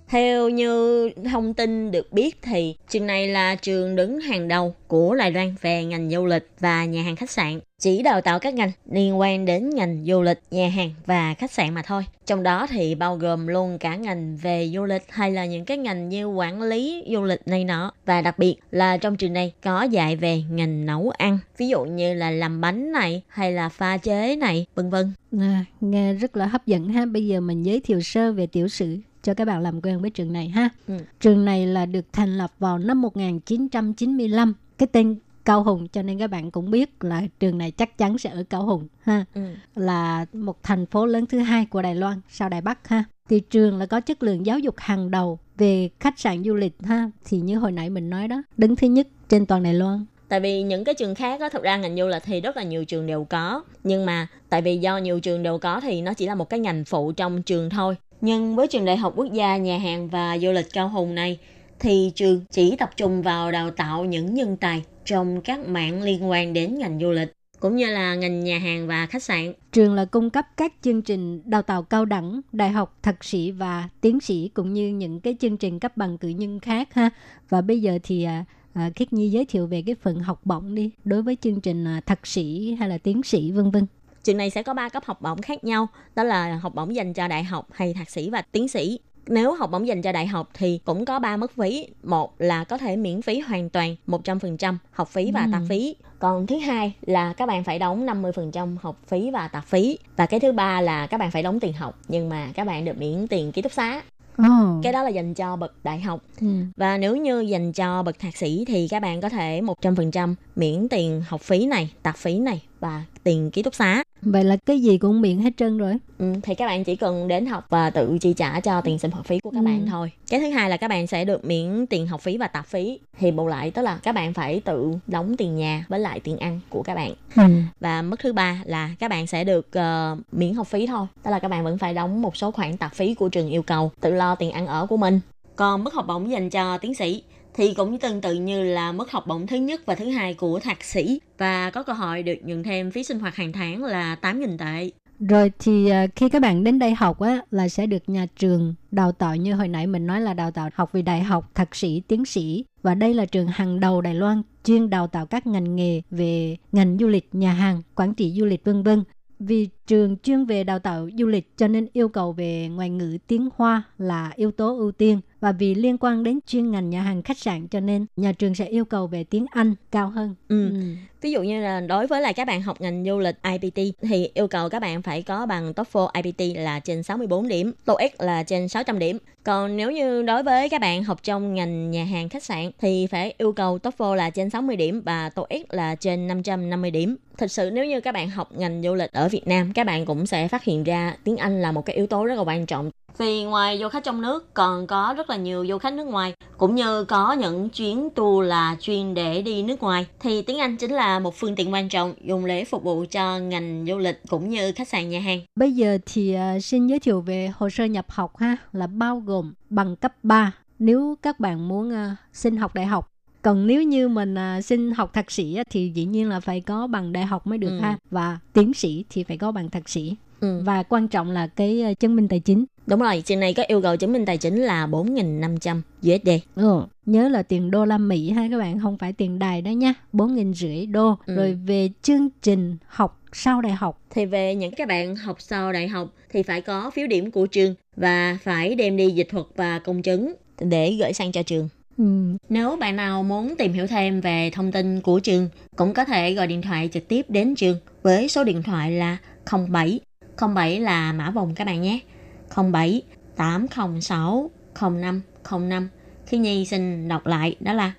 Theo như thông tin được biết thì trường này là trường đứng hàng đầu của Đài Loan về ngành du lịch và nhà hàng khách sạn. Chỉ đào tạo các ngành liên quan đến ngành du lịch, nhà hàng và khách sạn mà thôi. Trong đó thì bao gồm luôn cả ngành về du lịch hay là những cái ngành như quản lý du lịch này nọ. Và đặc biệt là trong trường này có dạy về ngành nấu ăn. Ví dụ như là làm bánh này hay là pha chế này, vân vân. À, nghe rất là hấp dẫn ha. Bây giờ mình giới thiệu sơ về tiểu sử cho các bạn làm quen với trường này ha. Ừ. Trường này là được thành lập vào năm 1995. Cái tên Cao Hùng cho nên các bạn cũng biết là trường này chắc chắn sẽ ở Cao Hùng ha. Ừ. Là một thành phố lớn thứ hai của Đài Loan sau Đài Bắc ha. Thì trường là có chất lượng giáo dục hàng đầu về khách sạn du lịch ha. Thì như hồi nãy mình nói đó, đứng thứ nhất trên toàn Đài Loan tại vì những cái trường khác á thực ra ngành du lịch thì rất là nhiều trường đều có nhưng mà tại vì do nhiều trường đều có thì nó chỉ là một cái ngành phụ trong trường thôi nhưng với trường Đại học Quốc gia Nhà hàng và Du lịch Cao Hùng này, thì trường chỉ tập trung vào đào tạo những nhân tài trong các mạng liên quan đến ngành du lịch cũng như là ngành nhà hàng và khách sạn. Trường là cung cấp các chương trình đào tạo cao đẳng, đại học, thạc sĩ và tiến sĩ cũng như những cái chương trình cấp bằng cử nhân khác ha. Và bây giờ thì à, à, Khiết Nhi giới thiệu về cái phần học bổng đi đối với chương trình à, thạc sĩ hay là tiến sĩ vân vân. Trường này sẽ có 3 cấp học bổng khác nhau, đó là học bổng dành cho đại học hay thạc sĩ và tiến sĩ. Nếu học bổng dành cho đại học thì cũng có 3 mức phí. Một là có thể miễn phí hoàn toàn 100% học phí và ừ. tạp phí. Còn thứ hai là các bạn phải đóng 50% học phí và tạp phí. Và cái thứ ba là các bạn phải đóng tiền học nhưng mà các bạn được miễn tiền ký túc xá. Oh. Cái đó là dành cho bậc đại học. Ừ. Và nếu như dành cho bậc thạc sĩ thì các bạn có thể 100% miễn tiền học phí này, tạp phí này và tiền ký túc xá. Vậy là cái gì cũng miễn hết trơn rồi. Ừ, thì các bạn chỉ cần đến học và tự chi trả cho tiền sinh hoạt phí của các ừ. bạn thôi. Cái thứ hai là các bạn sẽ được miễn tiền học phí và tạp phí. Thì bù lại tức là các bạn phải tự đóng tiền nhà với lại tiền ăn của các bạn. Ừ. Và mức thứ ba là các bạn sẽ được uh, miễn học phí thôi. Tức là các bạn vẫn phải đóng một số khoản tạp phí của trường yêu cầu, tự lo tiền ăn ở của mình. Còn mức học bổng dành cho tiến sĩ thì cũng tương tự như là mức học bổng thứ nhất và thứ hai của thạc sĩ và có cơ hội được nhận thêm phí sinh hoạt hàng tháng là 8.000 tệ. Rồi thì à, khi các bạn đến đây học á là sẽ được nhà trường đào tạo như hồi nãy mình nói là đào tạo học về đại học, thạc sĩ, tiến sĩ và đây là trường hàng đầu Đài Loan chuyên đào tạo các ngành nghề về ngành du lịch, nhà hàng, quản trị du lịch vân vân. Vì trường chuyên về đào tạo du lịch cho nên yêu cầu về ngoại ngữ tiếng Hoa là yếu tố ưu tiên và vì liên quan đến chuyên ngành nhà hàng khách sạn cho nên nhà trường sẽ yêu cầu về tiếng Anh cao hơn. Ừ. ừ. Ví dụ như là đối với lại các bạn học ngành du lịch IPT thì yêu cầu các bạn phải có bằng TOEFL IPT là trên 64 điểm, TOEIC là trên 600 điểm. Còn nếu như đối với các bạn học trong ngành nhà hàng khách sạn thì phải yêu cầu TOEFL là trên 60 điểm và TOEIC là trên 550 điểm. Thực sự nếu như các bạn học ngành du lịch ở Việt Nam, các bạn cũng sẽ phát hiện ra tiếng Anh là một cái yếu tố rất là quan trọng vì ngoài du khách trong nước còn có rất là nhiều du khách nước ngoài cũng như có những chuyến tour là chuyên để đi nước ngoài thì tiếng Anh chính là một phương tiện quan trọng dùng để phục vụ cho ngành du lịch cũng như khách sạn nhà hàng. Bây giờ thì uh, xin giới thiệu về hồ sơ nhập học ha là bao gồm bằng cấp 3 nếu các bạn muốn uh, xin học đại học còn nếu như mình uh, xin học thạc sĩ thì dĩ nhiên là phải có bằng đại học mới được ừ. ha và tiến sĩ thì phải có bằng thạc sĩ ừ. và quan trọng là cái chứng minh tài chính Đúng rồi, trường này có yêu cầu chứng minh tài chính là 4.500 USD. Ừ, nhớ là tiền đô la Mỹ ha các bạn, không phải tiền đài đó nha. 4.000 rưỡi đô. Ừ. Rồi về chương trình học sau đại học. Thì về những các bạn học sau đại học thì phải có phiếu điểm của trường và phải đem đi dịch thuật và công chứng để gửi sang cho trường. Ừ. Nếu bạn nào muốn tìm hiểu thêm về thông tin của trường, cũng có thể gọi điện thoại trực tiếp đến trường với số điện thoại là 07 07 là mã vòng các bạn nhé 07 806 0505. Khi Nhi xin đọc lại đó là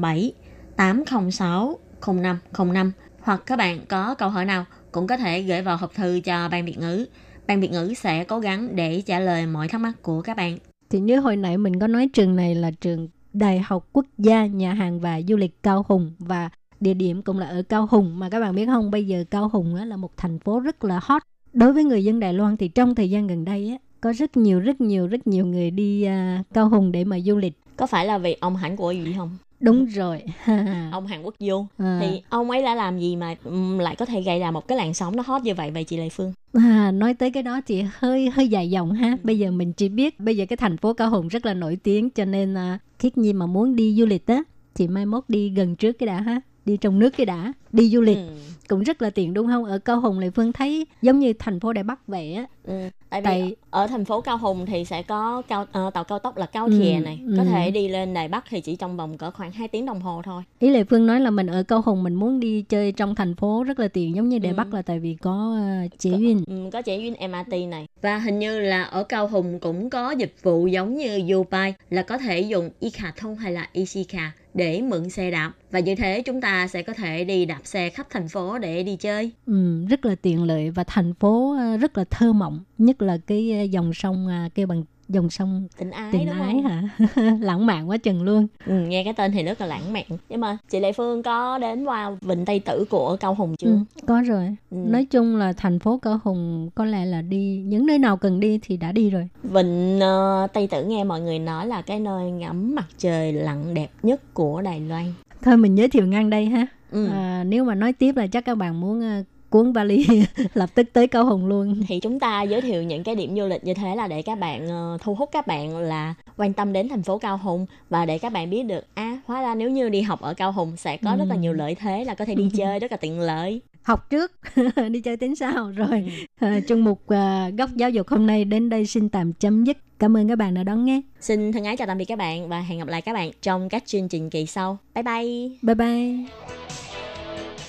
07 806 0505 hoặc các bạn có câu hỏi nào cũng có thể gửi vào hộp thư cho ban Việt ngữ. Ban Việt ngữ sẽ cố gắng để trả lời mọi thắc mắc của các bạn. Thì như hồi nãy mình có nói trường này là trường Đại học Quốc gia Nhà hàng và Du lịch Cao Hùng và địa điểm cũng là ở Cao Hùng mà các bạn biết không, bây giờ Cao Hùng là một thành phố rất là hot đối với người dân Đài Loan thì trong thời gian gần đây á có rất nhiều rất nhiều rất nhiều người đi uh, cao hùng để mà du lịch. Có phải là vì ông hãng của gì không? Đúng rồi. Ông Hàn Quốc du à. thì ông ấy đã làm gì mà lại có thể gây ra một cái làn sóng nó hot như vậy? Vậy chị Lê Phương? À, nói tới cái đó thì hơi hơi dài dòng ha. Bây giờ mình chỉ biết bây giờ cái thành phố Cao Hùng rất là nổi tiếng cho nên uh, khiết nhi mà muốn đi du lịch á thì mai mốt đi gần trước cái đã ha. Đi trong nước cái đã đi du lịch ừ. cũng rất là tiện đúng không ở cao hùng lại phương thấy giống như thành phố đài bắc vậy á ừ. tại vì tại... ở thành phố cao hùng thì sẽ có cao uh, tàu cao tốc là cao thìa ừ. này có ừ. thể đi lên đài bắc thì chỉ trong vòng cỡ khoảng 2 tiếng đồng hồ thôi ý lệ phương nói là mình ở cao hùng mình muốn đi chơi trong thành phố rất là tiện giống như đài ừ. bắc là tại vì có uh, chế duyên ừ, có chế duyên mrt này và hình như là ở cao hùng cũng có dịch vụ giống như Upai là có thể dùng khả thông hay là Ishika để mượn xe đạp và như thế chúng ta sẽ có thể đi đạp xe khắp thành phố để đi chơi. Ừ, rất là tiện lợi và thành phố ờ, rất là thơ mộng, nhất là cái ờ, dòng sông ờ, kêu bằng dòng sông tình ái tình ái hả? Lãng mạn quá chừng luôn. Ừ, nghe cái tên thì rất là lãng mạn. Nhưng mà chị lệ phương có đến qua vịnh tây tử của cao hùng chưa? Ừ, có rồi. Ừ. nói chung là thành phố cao hùng có lẽ là đi những nơi nào cần đi thì đã đi rồi. Vịnh uh, tây tử nghe mọi người nói là cái nơi ngắm mặt trời lặn đẹp nhất của đài loan. Thôi mình giới thiệu ngang đây ha ừ. à, nếu mà nói tiếp là chắc các bạn muốn uh, cuốn vali lập tức tới cao hùng luôn. Thì chúng ta giới thiệu những cái điểm du lịch như thế là để các bạn uh, thu hút các bạn là quan tâm đến thành phố cao hùng và để các bạn biết được à hóa ra nếu như đi học ở cao hùng sẽ có ừ. rất là nhiều lợi thế là có thể đi chơi rất là tiện lợi. Học trước đi chơi tính sau. Rồi à, chung mục uh, góc giáo dục hôm nay đến đây xin tạm chấm dứt cảm ơn các bạn đã đón nghe. Xin thân ái chào tạm biệt các bạn và hẹn gặp lại các bạn trong các chương trình kỳ sau. Bye bye. Bye bye.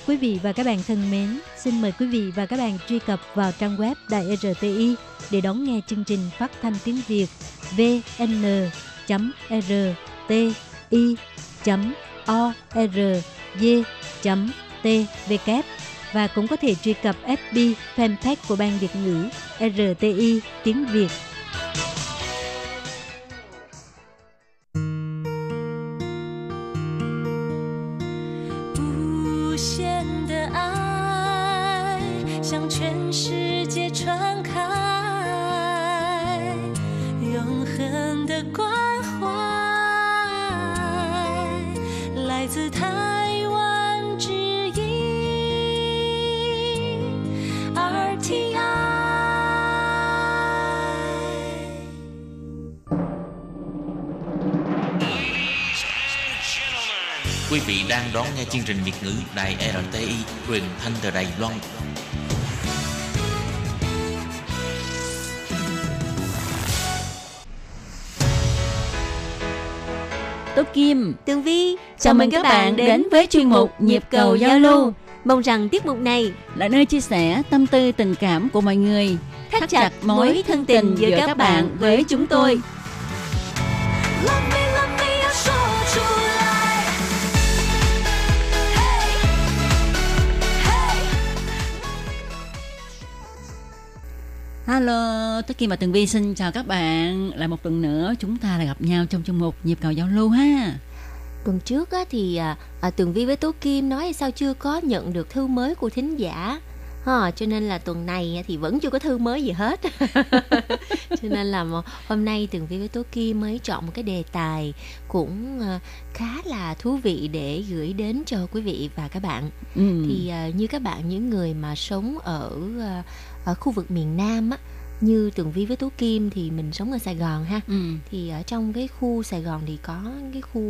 Quý vị và các bạn thân mến, xin mời quý vị và các bạn truy cập vào trang web Đài RTI để đón nghe chương trình phát thanh tiếng Việt vn.rti.org.tvk và cũng có thể truy cập FB fanpage của Ban Việt ngữ RTI tiếng Việt 世界传开永恒的关怀，来自台湾之音 RTI。quý vị đang đón nghe chương trình Việt ngữ đài RTI truyền thanh đài Loan. Tố Kim, Tường Vi, chào mừng các bạn đến với chuyên mục Nhịp cầu giao lưu. Mong rằng tiết mục này là nơi chia sẻ tâm tư tình cảm của mọi người, thắt chặt mối thân tình giữa các bạn với chúng tôi. Love me，Hello, Tố Kim và Tường Vi xin chào các bạn. Lại một tuần nữa chúng ta lại gặp nhau trong chuyên mục Nhịp cầu giao lưu ha. Tuần trước á, thì à, à, Tường Vi với Tố Kim nói sao chưa có nhận được thư mới của thính giả ha, cho nên là tuần này thì vẫn chưa có thư mới gì hết cho nên là hôm nay Tường Vi với Tố Kim mới chọn một cái đề tài cũng à, khá là thú vị để gửi đến cho quý vị và các bạn Ừ. thì à, như các bạn những người mà sống ở à, ở khu vực miền Nam á như Tường Vi với Tố Kim thì mình sống ở Sài Gòn ha Ừ. thì ở trong cái khu Sài Gòn thì có cái khu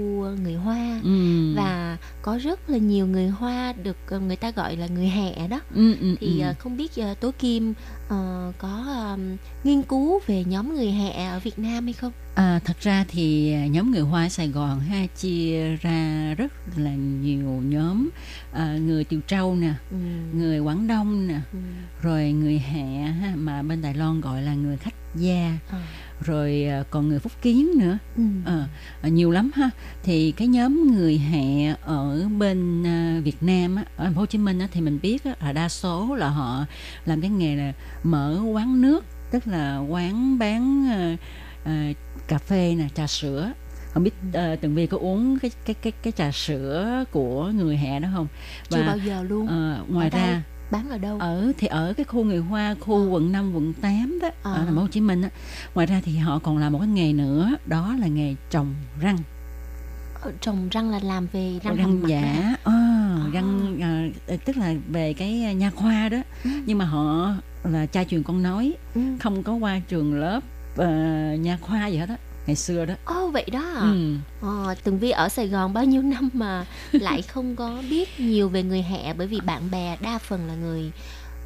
người Hoa Ừ. và có rất là nhiều người Hoa được ờ, người ta gọi là người hẹ đó Ừ, ừ, thì ừ. ờ, không biết ờ, Tố Kim ờ, có ờm, nghiên cứu về nhóm người hẹ ở Việt Nam hay không? À, thật ra thì nhóm người Hoa Sài Gòn ha chia ra rất là nhiều nhóm à, người Tiều Trâu nè, Ừ. người Quảng Đông nè, Ừ. rồi người Hẹ ha, mà bên Đài Loan gọi là người khách gia, À. rồi à, còn người Phúc Kiến nữa, Ừ. Ờ, à, nhiều lắm ha. Thì cái nhóm người Hẹ ở bên à, Việt Nam á, ở thành phố Hồ Chí Minh á, thì mình biết á, là đa số là họ làm cái nghề là mở quán nước, tức là quán bán à, à, cà phê nè, trà sữa. Không biết uh, Tường Vi có uống cái cái cái cái trà sữa của người Hẹ đó không? Chưa bao giờ luôn. ờ, ngoài Ở ra Bán ở đâu? ở thì ở cái khu người Hoa khu quận 5 quận 8 đó Ờ. ở thành phố Hồ Chí Minh á ngoài ra thì họ còn làm một cái nghề nữa đó là nghề trồng răng Ờ, Trồng răng là làm về răng, răng giả Ờ, răng ờ, tức là về cái nha khoa đó Ừ. nhưng mà họ là cha truyền con nói Ừ. không có qua trường lớp ờ, nha khoa gì hết á ngày xưa đó Ồ vậy đó à? ừ. Ờ, Tường Vi ở Sài Gòn bao nhiêu năm mà lại không có biết nhiều về người hẹ bởi vì bạn bè đa phần là người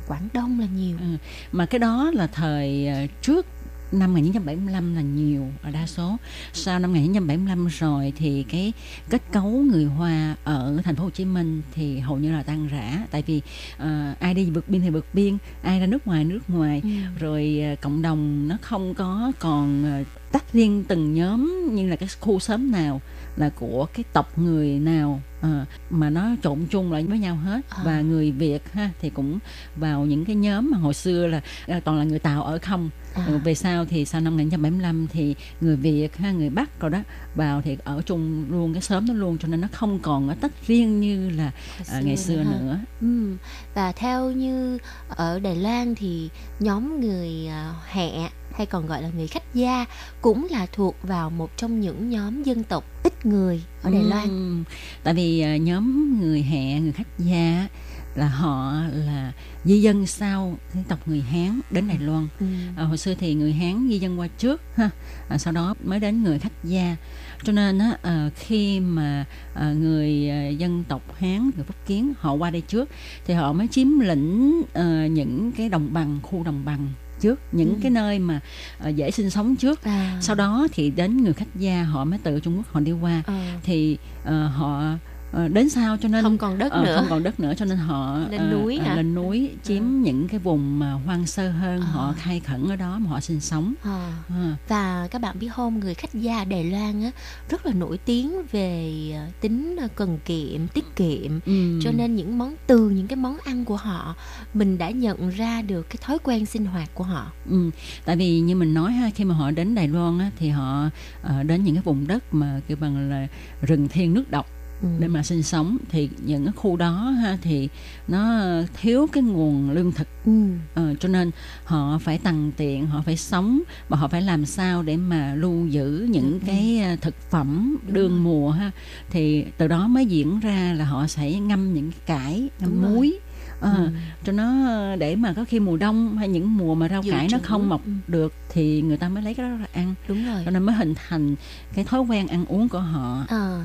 Quảng Đông là nhiều. Ừ. mà cái đó là thời ờ, trước năm 1975 là nhiều là đa số. Sau năm 1975 rồi thì cái kết cấu người Hoa ở thành phố Hồ Chí Minh thì hầu như là tan rã. Tại vì ờ, ai đi vượt biên thì vượt biên ai ra nước ngoài nước ngoài. Ừ. rồi ờ, cộng đồng nó không có còn ờ, tách riêng từng nhóm như là cái khu xóm nào là của cái tộc người nào ờ, mà nó trộn chung lại với nhau hết. À. và người Việt ha thì cũng vào những cái nhóm mà hồi xưa là ờ, toàn là người Tàu ở không À. Ừ, về sau thì sau năm 1975 thì người Việt ha người Bắc rồi đó vào thì ở chung luôn cái xóm đó luôn cho nên nó không còn có tách riêng như là ờ, ngày xưa ha. nữa Ừ. Và theo như ở Đài Loan thì nhóm người à, hẹ hay còn gọi là người khách gia cũng là thuộc vào một trong những nhóm dân tộc ít người ở Đài Loan. Ừm, tại vì à, nhóm người hẹ người khách gia là họ là di dân sau dân tộc người Hán đến Đài Loan Ừ. à, hồi xưa thì người Hán di dân qua trước ha à, sau đó mới đến người khách gia cho nên á à, khi mà à, người à, dân tộc Hán người Phúc Kiến họ qua đây trước thì họ mới chiếm lĩnh à, những cái đồng bằng khu đồng bằng trước những Ừ. cái nơi mà à, dễ sinh sống trước À. sau đó thì đến người khách gia họ mới từ Trung Quốc họ đi qua Ờ. thì ờ, họ đến sau cho nên Không còn đất ờ, nữa. không còn đất nữa cho nên họ Lên ờ, núi ờ, hả? lên núi chiếm những cái vùng mà hoang sơ hơn Ờ. họ khai khẩn ở đó mà họ sinh sống À. Ờ. Và các bạn biết không, người khách gia Đài Loan á rất là nổi tiếng về à, tính à, cần kiệm, tiết kiệm. Ừ. Cho nên những món từ những cái món ăn của họ mình đã nhận ra được cái thói quen sinh hoạt của họ. Ừ, tại vì như mình nói ha khi mà họ đến Đài Loan á, thì họ ờ, đến những cái vùng đất mà kêu bằng là rừng thiên nước độc Ừ. để mà sinh sống thì những cái khu đó ha thì nó thiếu cái nguồn lương thực Ừ. Ờ, cho nên họ phải tăng tiện họ phải sống và họ phải làm sao để mà lưu giữ những Ừ. cái à, thực phẩm đương mùa ha thì từ đó mới diễn ra là họ sẽ ngâm những cái cải ngâm Đúng rồi. muối Ờ, Ừ. cho nó để mà có khi mùa đông hay những mùa mà rau Dự cải nó không mọc Ừ. được thì người ta mới lấy cái đó ra ăn Đúng rồi. cho nên mới hình thành cái thói quen ăn uống của họ Ờ,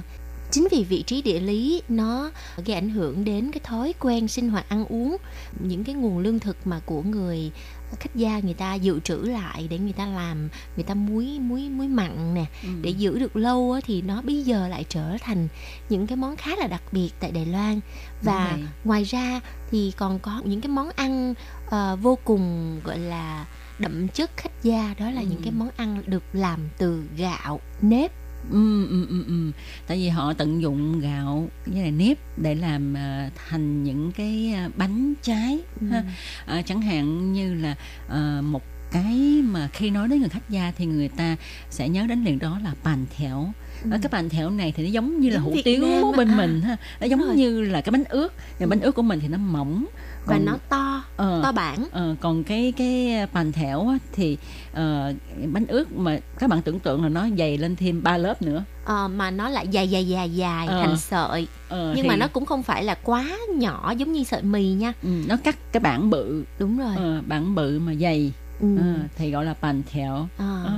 chính vì vị trí địa lý nó gây ảnh hưởng đến cái thói quen sinh hoạt ăn uống. Những cái nguồn lương thực mà của người khách gia người ta dự trữ lại để người ta làm người ta muối muối muối mặn nè Ừ. để giữ được lâu á, thì nó bây giờ lại trở thành những cái món khá là đặc biệt tại Đài Loan. Và ngoài ra thì còn có những cái món ăn ờ, vô cùng gọi là đậm chất khách gia đó là những cái món ăn được làm từ gạo nếp Ừ, ừ, ừ, ừ. Tại vì họ tận dụng gạo với lại nếp để làm à, thành những cái à, bánh trái ha. À, chẳng hạn như là à, một cái mà khi nói đến người khách gia thì người ta sẽ nhớ đến liền đó là bàn thẻo Ở cái bàn thẻo này thì nó giống như là hủ Việt tiếu Nam bên à. mình ha nó giống Đúng rồi. như là cái bánh ướt nhưng bánh ướt của mình thì nó mỏng và còn- nó to Ờ. to bản Ờ, còn cái cái bàn thẻo á, thì ờ, bánh ướt mà các bạn tưởng tượng là nó dày lên thêm ba lớp nữa Ờ, mà nó lại dài dài dài dài Ờ. thành sợi Ờ, nhưng thì- mà nó cũng không phải là quá nhỏ giống như sợi mì nha ừ, nó cắt cái bản bự đúng rồi ờ, bản bự mà dày Ừ. Ờ, thì gọi là bàn thẻo Ờ. Ờ,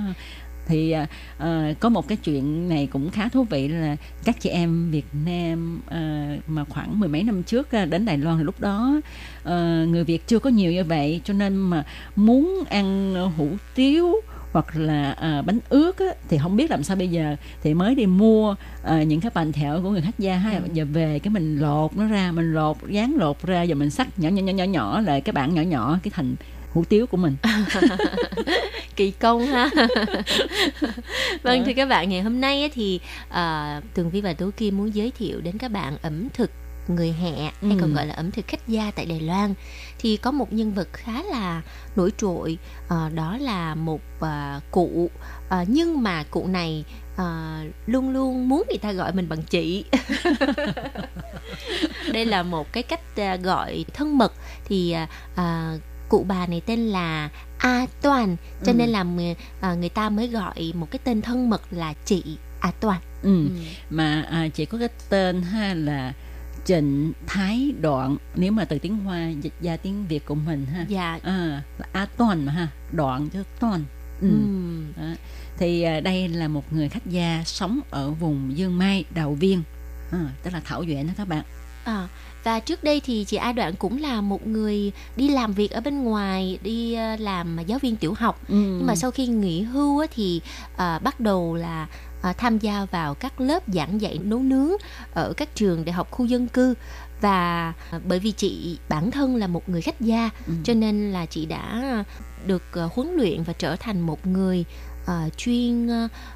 thì ờ, có một cái chuyện này cũng khá thú vị là các chị em Việt Nam ờ, mà khoảng mười mấy năm trước à, đến Đài Loan lúc đó ờ, người Việt chưa có nhiều như vậy cho nên mà muốn ăn hủ tiếu hoặc là à, bánh ướt á, thì không biết làm sao bây giờ. Thì mới đi mua à, những cái bàn thẻo của người khách gia ha. Giờ về cái mình lột nó ra mình lột dán lột ra giờ mình sắc nhỏ nhỏ nhỏ nhỏ nhỏ lại cái bản nhỏ nhỏ cái thành hủ tiếu của mình. Kỳ công ha. Vâng Dạ. thưa các bạn ngày hôm nay thì à, tường vi và tú kim muốn giới thiệu đến các bạn ẩm thực người hẹ hay Ừ. còn gọi là ẩm thực khách gia tại Đài Loan. Thì có một nhân vật khá là nổi trội ờ, đó là một à, cụ Ờ, nhưng mà cụ này à, luôn luôn muốn người ta gọi mình bằng chị. Đây là một cái cách à, gọi thân mật. Thì à, à, cụ bà này tên là A Toàn cho Ừ. nên là người, à, người ta mới gọi một cái tên thân mật là chị A Toàn ừ. mà à, chỉ có cái tên ha là Trịnh Thái Đoạn nếu mà từ tiếng Hoa dịch ra tiếng Việt của mình ha dạ à, là A Toàn mà ha Đoạn chứ Toàn ừ. Ừm. Đó. thì à, đây là một người khách gia sống ở vùng Dương Mai Đào Viên à, tức là Thảo Duyện đó các bạn À, và trước đây thì chị A Đoạn cũng là một người đi làm việc ở bên ngoài đi ờ, làm giáo viên tiểu học Ừ. nhưng mà sau khi nghỉ hưu thì à, bắt đầu là à, tham gia vào các lớp giảng dạy nấu nướng ở các trường đại học khu dân cư và bởi vì chị bản thân là một người khách gia Ừ. cho nên là chị đã được ờ, huấn luyện và trở thành một người ờ, chuyên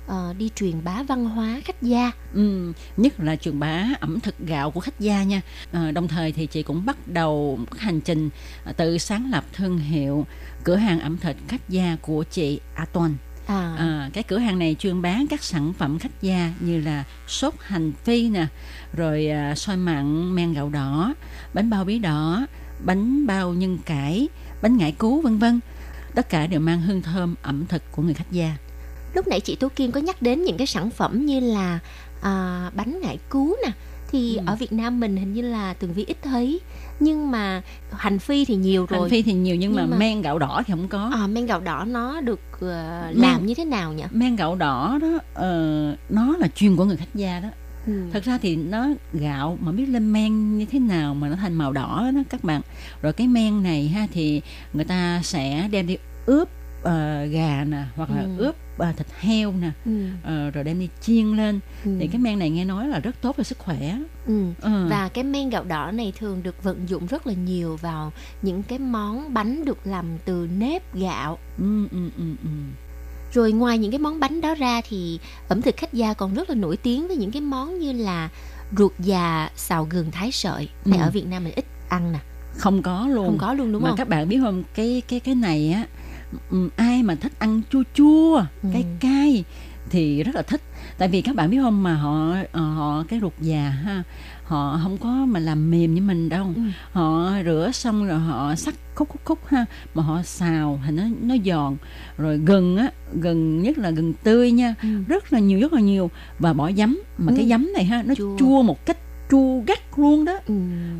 ờ, đi truyền bá văn hóa khách gia. Ừ, nhất là truyền bá ẩm thực gạo của khách gia nha. À, đồng thời thì chị cũng bắt đầu hành trình tự sáng lập thương hiệu cửa hàng ẩm thực khách gia của chị A Toàn. À, À, cái cửa hàng này chuyên bán các sản phẩm khách gia như là sốt hành phi nè, rồi à, xôi mặn men gạo đỏ, bánh bao bí đỏ, bánh bao nhân cải, bánh ngải cứu vân vân. Tất cả đều mang hương thơm ẩm thực của người khách gia. lúc nãy chị Tố Kim có nhắc đến những cái sản phẩm như là à, bánh ngải cứu nè thì Ừ. ở Việt Nam mình hình như là tường vi ít thấy nhưng mà hành phi thì nhiều rồi Hành phi thì nhiều nhưng, mà, Nhưng mà- men gạo đỏ thì không có. à, men gạo đỏ nó được ờ, Men- làm như thế nào nhỉ Men gạo đỏ đó ờ, nó là chuyên của người khách gia đó. ừ. thật ra thì nó gạo mà biết lên men như thế nào mà nó thành màu đỏ đó các bạn rồi cái men này ha thì người ta sẽ đem đi ướp ờ, gà nè hoặc là Ừ. ướp ờ, thịt heo nè Ừ. ờ, rồi đem đi chiên lên Ừ. thì cái men này nghe nói là rất tốt cho sức khỏe Ừ. Ừ. Và cái men gạo đỏ này thường được vận dụng rất là nhiều vào những cái món bánh được làm từ nếp gạo. ừ, ừ, ừ, ừ. Rồi ngoài những cái món bánh đó ra thì ẩm thực khách gia còn rất là nổi tiếng với những cái món như là ruột già xào gừng thái sợi. Này Ừ. ở Việt Nam mình ít ăn nè. không có luôn Không có luôn đúng mà không? các bạn biết không cái cái cái này á ai mà thích ăn chua chua Ừ. cay cay thì rất là thích tại vì các bạn biết không mà họ ờ, họ cái ruột già ha họ không có mà làm mềm như mình đâu Ừ. họ rửa xong rồi họ sắc khúc khúc khúc ha mà họ xào thì nó nó giòn rồi gừng á gừng nhất là gừng tươi nha Ừ. rất là nhiều rất là nhiều và bỏ giấm mà Ừ. cái giấm này ha nó Chua. chua, một cách chua gắt luôn đó Ừ.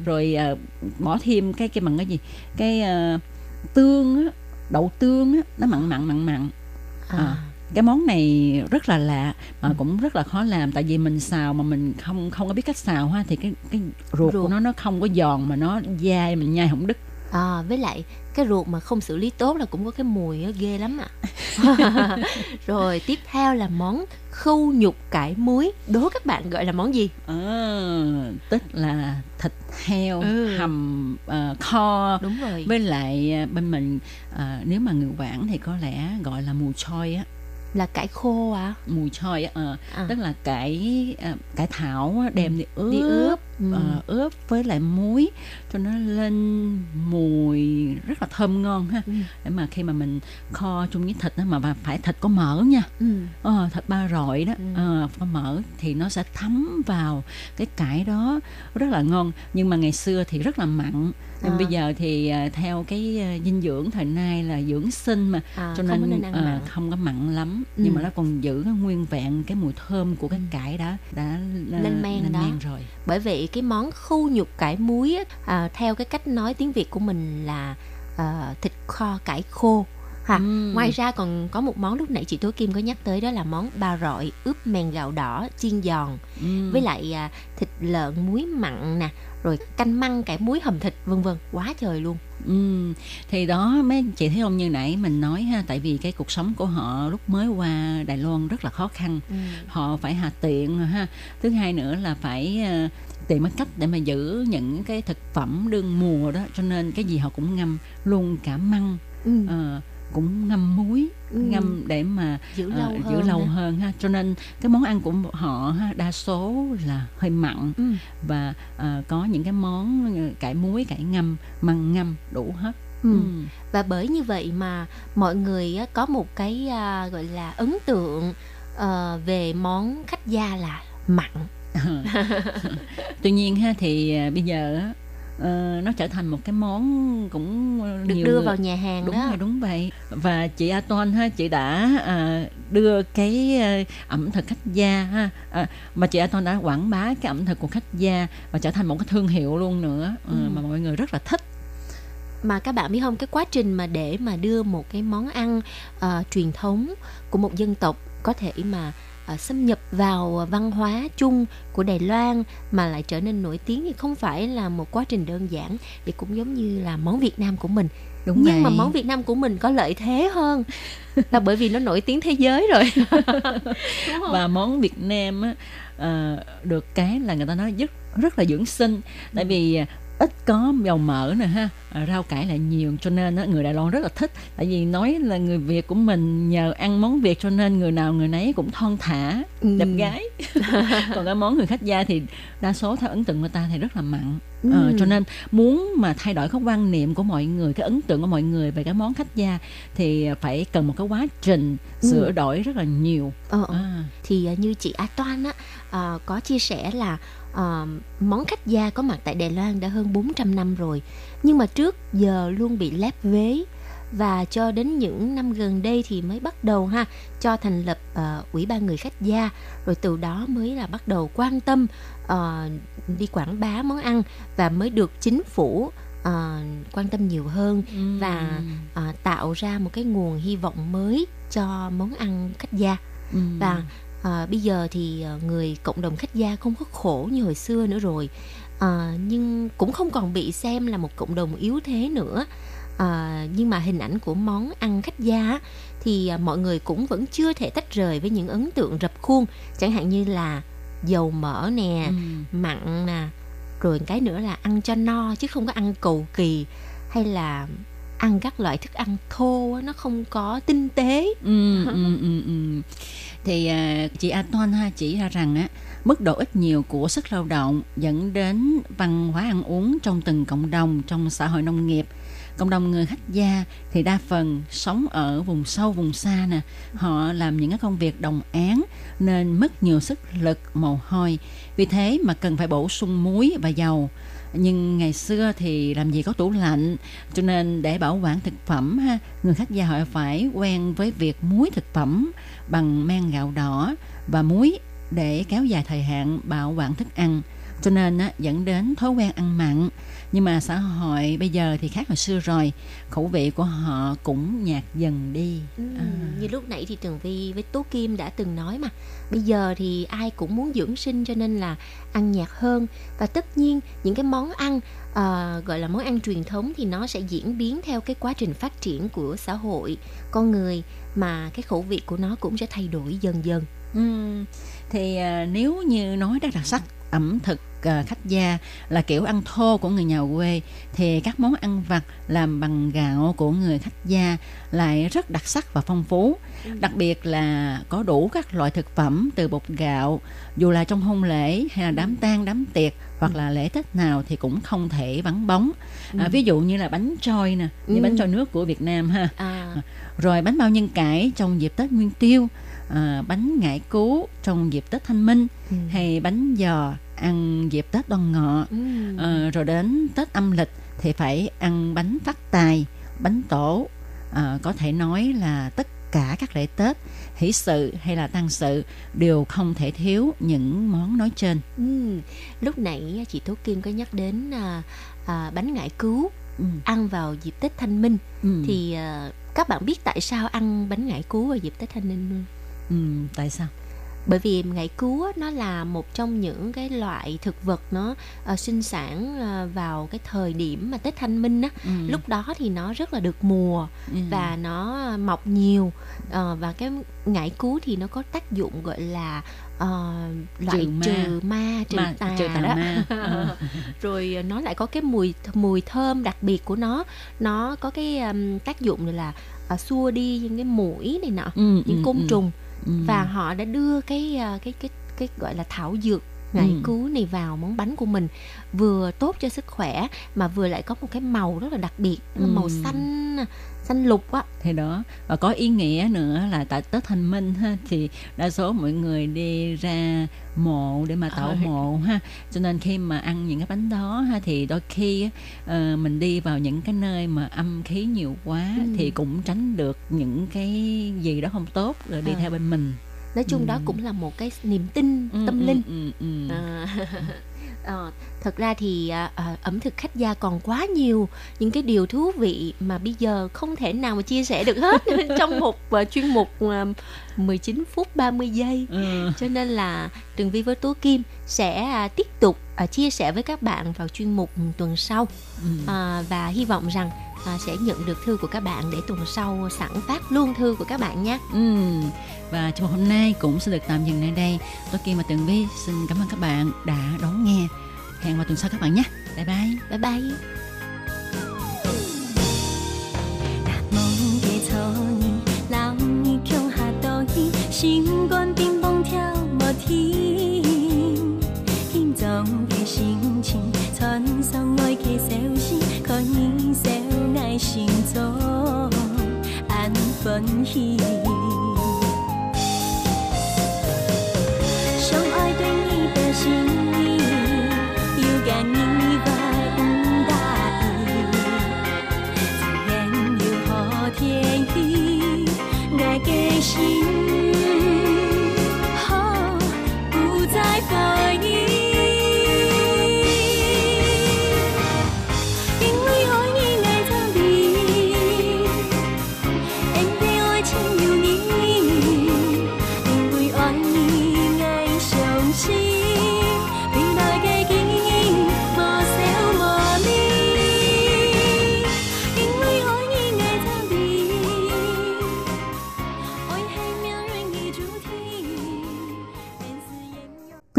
rồi à, bỏ thêm cái cái bằng cái gì cái à, tương á đậu tương á nó mặn mặn mặn mặn À. à, cái món này rất là lạ mà cũng rất là khó làm tại vì mình xào mà mình không không có biết cách xào ha thì cái cái ruột, Ruột. của nó nó không có giòn mà nó dai mình nhai không đứt À, với lại cái ruột mà không xử lý tốt là cũng có cái mùi ghê lắm ạ. Rồi tiếp theo là món khâu nhục cải muối. Đố các bạn gọi là món gì? Ờ, tức là thịt heo Ừ. hầm ờ, kho Đúng rồi. với lại ờ, bên mình ờ, nếu mà người Quảng thì có lẽ gọi là mù choi á Là cải khô à? mù choi á ờ, À. tức là cải ờ, cải thảo đem đi ướp, Đi ướp. Ừ. ờ, ướp với lại muối cho nó lên mùi rất là thơm ngon ha Ừ. để mà khi mà mình kho chung với thịt đó mà phải thịt có mỡ nha Ừ. ờ, thịt ba rọi đó Ừ. ờ, có mỡ thì nó sẽ thấm vào cái cải đó rất là ngon nhưng mà ngày xưa thì rất là mặn À. bây giờ thì à, theo cái à, dinh dưỡng thời nay là dưỡng sinh mà À, cho không có nên, nên ăn à, mặn. không có mặn lắm Ừ. nhưng mà nó còn giữ cái nguyên vẹn cái mùi thơm của cái cải đã đã Lên men đó. rồi Bởi vậy cái món khâu nhục cải muối à, theo cái cách nói tiếng Việt của mình là à, thịt kho cải khô. Ha. Ừ. Ngoài ra còn có một món lúc nãy chị Tố Kim có nhắc tới đó là món ba rọi ướp mèn gạo đỏ chiên giòn Ừ. với lại à, thịt lợn muối mặn nè, rồi canh măng cải muối hầm thịt vân vân, quá trời luôn. Ừ, thì đó mấy chị thấy không như nãy mình nói ha tại vì cái cuộc sống của họ lúc mới qua Đài Loan rất là khó khăn Ừ. họ phải hà tiện ha thứ hai nữa là phải ờ, tìm cách để mà giữ những cái thực phẩm đương mùa đó cho nên cái gì họ cũng ngâm luôn cả măng Ừ. ờ, cũng ngâm muối Ừ. ngâm để mà Giữ ờ, lâu giữ hơn lâu ha. hơn ha cho nên cái món ăn của họ ha, đa số là hơi mặn Ừ. và ờ, có những cái món ờ, cải muối cải ngâm măng ngâm đủ hết Ừ. Ừ. Và bởi như vậy mà mọi người có một cái à, gọi là ấn tượng ờ, về món khách gia là mặn. tuy nhiên ha thì à, bây giờ ờ, nó trở thành một cái món cũng Được nhiều đưa người- vào nhà hàng đúng đó. rồi đúng vậy và chị A Toan ha chị đã à, đưa cái à, ẩm thực khách gia ha à, mà chị A Toan đã quảng bá cái ẩm thực của khách gia và trở thành một cái thương hiệu luôn nữa ờ, Ừ. mà mọi người rất là thích Mà các bạn biết không, cái quá trình mà để mà đưa một cái món ăn ờ, truyền thống của một dân tộc có thể mà ờ, xâm nhập vào văn hóa chung của Đài Loan mà lại trở nên nổi tiếng thì không phải là một quá trình đơn giản thì cũng giống như là món Việt Nam của mình. Đúng nhưng mà vậy. món Việt Nam của mình có lợi thế hơn là bởi vì nó nổi tiếng thế giới rồi. Và món Việt Nam á, ờ, được cái là người ta nói rất rất là dưỡng sinh. Tại vì à, ít có dầu mỡ nè ha à, rau cải lại nhiều cho nên á, người Đài Loan rất là thích tại vì nói là người Việt của mình nhờ ăn món Việt cho nên người nào người nấy cũng thon thả Ừ. đẹp gái còn cái món người khách gia thì đa số theo ấn tượng người ta thì rất là mặn Ừ. Ờ, cho nên muốn mà thay đổi cái quan niệm của mọi người cái ấn tượng của mọi người về cái món khách gia thì phải cần một cái quá trình Ừ. sửa đổi rất là nhiều Ờ, ờ. à. thì à, như chị A Toan á à, có chia sẻ là à, món khách gia có mặt tại Đài Loan đã hơn 400 năm rồi nhưng mà trước giờ luôn bị lép vế. Và cho đến những năm gần đây thì mới bắt đầu ha cho thành lập à, ủy ban người khách gia. Rồi từ đó mới là bắt đầu quan tâm à, đi quảng bá món ăn và mới được chính phủ à, quan tâm nhiều hơn và à, tạo ra một cái nguồn hy vọng mới cho món ăn khách gia. Ừ. và à, bây giờ thì à, người cộng đồng khách gia không có khổ như hồi xưa nữa rồi. À, nhưng cũng không còn bị xem là một cộng đồng yếu thế nữa. À, nhưng mà hình ảnh của món ăn khách gia thì mọi người cũng vẫn chưa thể tách rời với những ấn tượng rập khuôn. Chẳng hạn như là dầu mỡ nè Ừ. mặn nè rồi cái nữa là ăn cho no chứ không có ăn cầu kỳ hay là ăn các loại thức ăn thô nó không có tinh tế. Ừ, ừ, ừ, ừ. ừ. thì à, chị A Toan ha chỉ ra rằng á mức độ ít nhiều của sức lao động dẫn đến văn hóa ăn uống trong từng cộng đồng trong xã hội nông nghiệp. Cộng đồng người khách gia thì đa phần sống ở vùng sâu vùng xa nè. Họ làm những cái công việc đồng án nên mất nhiều sức lực mồ hôi. Vì thế mà cần phải bổ sung muối và dầu nhưng ngày xưa thì làm gì có tủ lạnh. Cho nên để bảo quản thực phẩm ha người khách gia họ phải quen với việc muối thực phẩm bằng men gạo đỏ và muối để kéo dài thời hạn bảo quản thức ăn. Cho nên á, dẫn đến thói quen ăn mặn nhưng mà xã hội bây giờ thì khác hồi xưa rồi. Khẩu vị của họ cũng nhạt dần đi. Ừ, à. Như lúc nãy thì Tường Vi với Tố Kim đã từng nói mà. Bây giờ thì ai cũng muốn dưỡng sinh cho nên là ăn nhạt hơn. Và tất nhiên những cái món ăn ờ, gọi là món ăn truyền thống thì nó sẽ diễn biến theo cái quá trình phát triển của xã hội Con người mà cái khẩu vị của nó cũng sẽ thay đổi dần dần. Ừm, thì à, nếu như nói đến đặc sắc ẩm thực à, khách gia là kiểu ăn thô của người nhà quê thì các món ăn vặt làm bằng gạo của người khách gia lại rất đặc sắc và phong phú. Đặc biệt là có đủ các loại thực phẩm từ bột gạo dù là trong hôn lễ hay là đám tang đám tiệc hoặc là lễ tết nào thì cũng không thể vắng bóng. À, Ừ. ví dụ như là bánh trôi nè như Ừ. bánh trôi nước của Việt Nam ha. À, rồi bánh bao nhân cải trong dịp Tết Nguyên Tiêu, à, bánh ngải cứu trong dịp Tết Thanh Minh, Ừ. hay bánh giò ăn dịp Tết Đoan Ngọ. ừ. Ờ, rồi đến Tết âm lịch thì phải ăn bánh phát tài, bánh tổ. À, có thể nói là tất cả các lễ Tết, hỷ sự hay là tang sự đều không thể thiếu những món nói trên. Ừ. Lúc nãy chị Tố Kim có nhắc đến à, à, bánh ngải cứu Ừ. ăn vào dịp Tết Thanh Minh Ừ. thì à, các bạn biết tại sao ăn bánh ngải cứu vào dịp Tết Thanh Minh không? Ừ, tại sao? Bởi vì ngải cứu nó là một trong những cái loại thực vật nó ờ, sinh sản ờ, vào cái thời điểm mà Tết Thanh Minh á Ừ. lúc đó thì nó rất là được mùa Ừ. và nó mọc nhiều Ờ, và cái ngải cứu thì nó có tác dụng gọi là ờ, loại Trừ ma. trừ ma trừ Ma- tà trừ tà đó ma. Ờ. rồi nó lại có cái mùi mùi thơm đặc biệt của nó nó có cái ừm, tác dụng là ờ, xua đi những cái mũi này nọ Ừ, những ừ, côn ừ. trùng Ừ. và họ đã đưa cái à, cái cái cái gọi là thảo dược ngải Ừ. cứu này vào món bánh của mình vừa tốt cho sức khỏe mà vừa lại có một cái màu rất là đặc biệt là màu Ừ. xanh xanh lục á thì đó và có ý nghĩa nữa là tại Tết Thanh Minh ha thì đa số mọi người đi ra mộ để mà tảo Ờ. mộ ha cho nên khi mà ăn những cái bánh đó ha thì đôi khi ờ, mình đi vào những cái nơi mà âm khí nhiều quá Ừ. thì cũng tránh được những cái gì đó không tốt rồi đi Ờ. theo bên mình nói chung đó Ừ. cũng là một cái niềm tin Ừ, tâm ừ, linh ừ, ừ. À, ờ, thật ra thì à, à, ẩm thực khách gia còn quá nhiều những cái điều thú vị mà bây giờ không thể nào mà chia sẻ được hết trong một à, chuyên mục à, 19 phút 30 giây Ừ. cho nên là Tường Vi với Tố Kim sẽ à, tiếp tục à, chia sẻ với các bạn vào chuyên mục tuần sau Ừ. và hy vọng rằng à, sẽ nhận được thư của các bạn để tuần sau sẵn phát luôn thư của các bạn nhé. Ừ. Và trong hôm nay cũng sẽ được tạm dừng nơi đây. Tôi Kim và Tường Vi xin cảm ơn các bạn đã đón nghe Hẹn vào tuần sau các bạn nhé. Bye bye. Bye bye. 梦的草原，人伊强下倒去，心肝乒乓跳无停。轻松的心情，传送爱去消息，可你小爱心中安欢喜。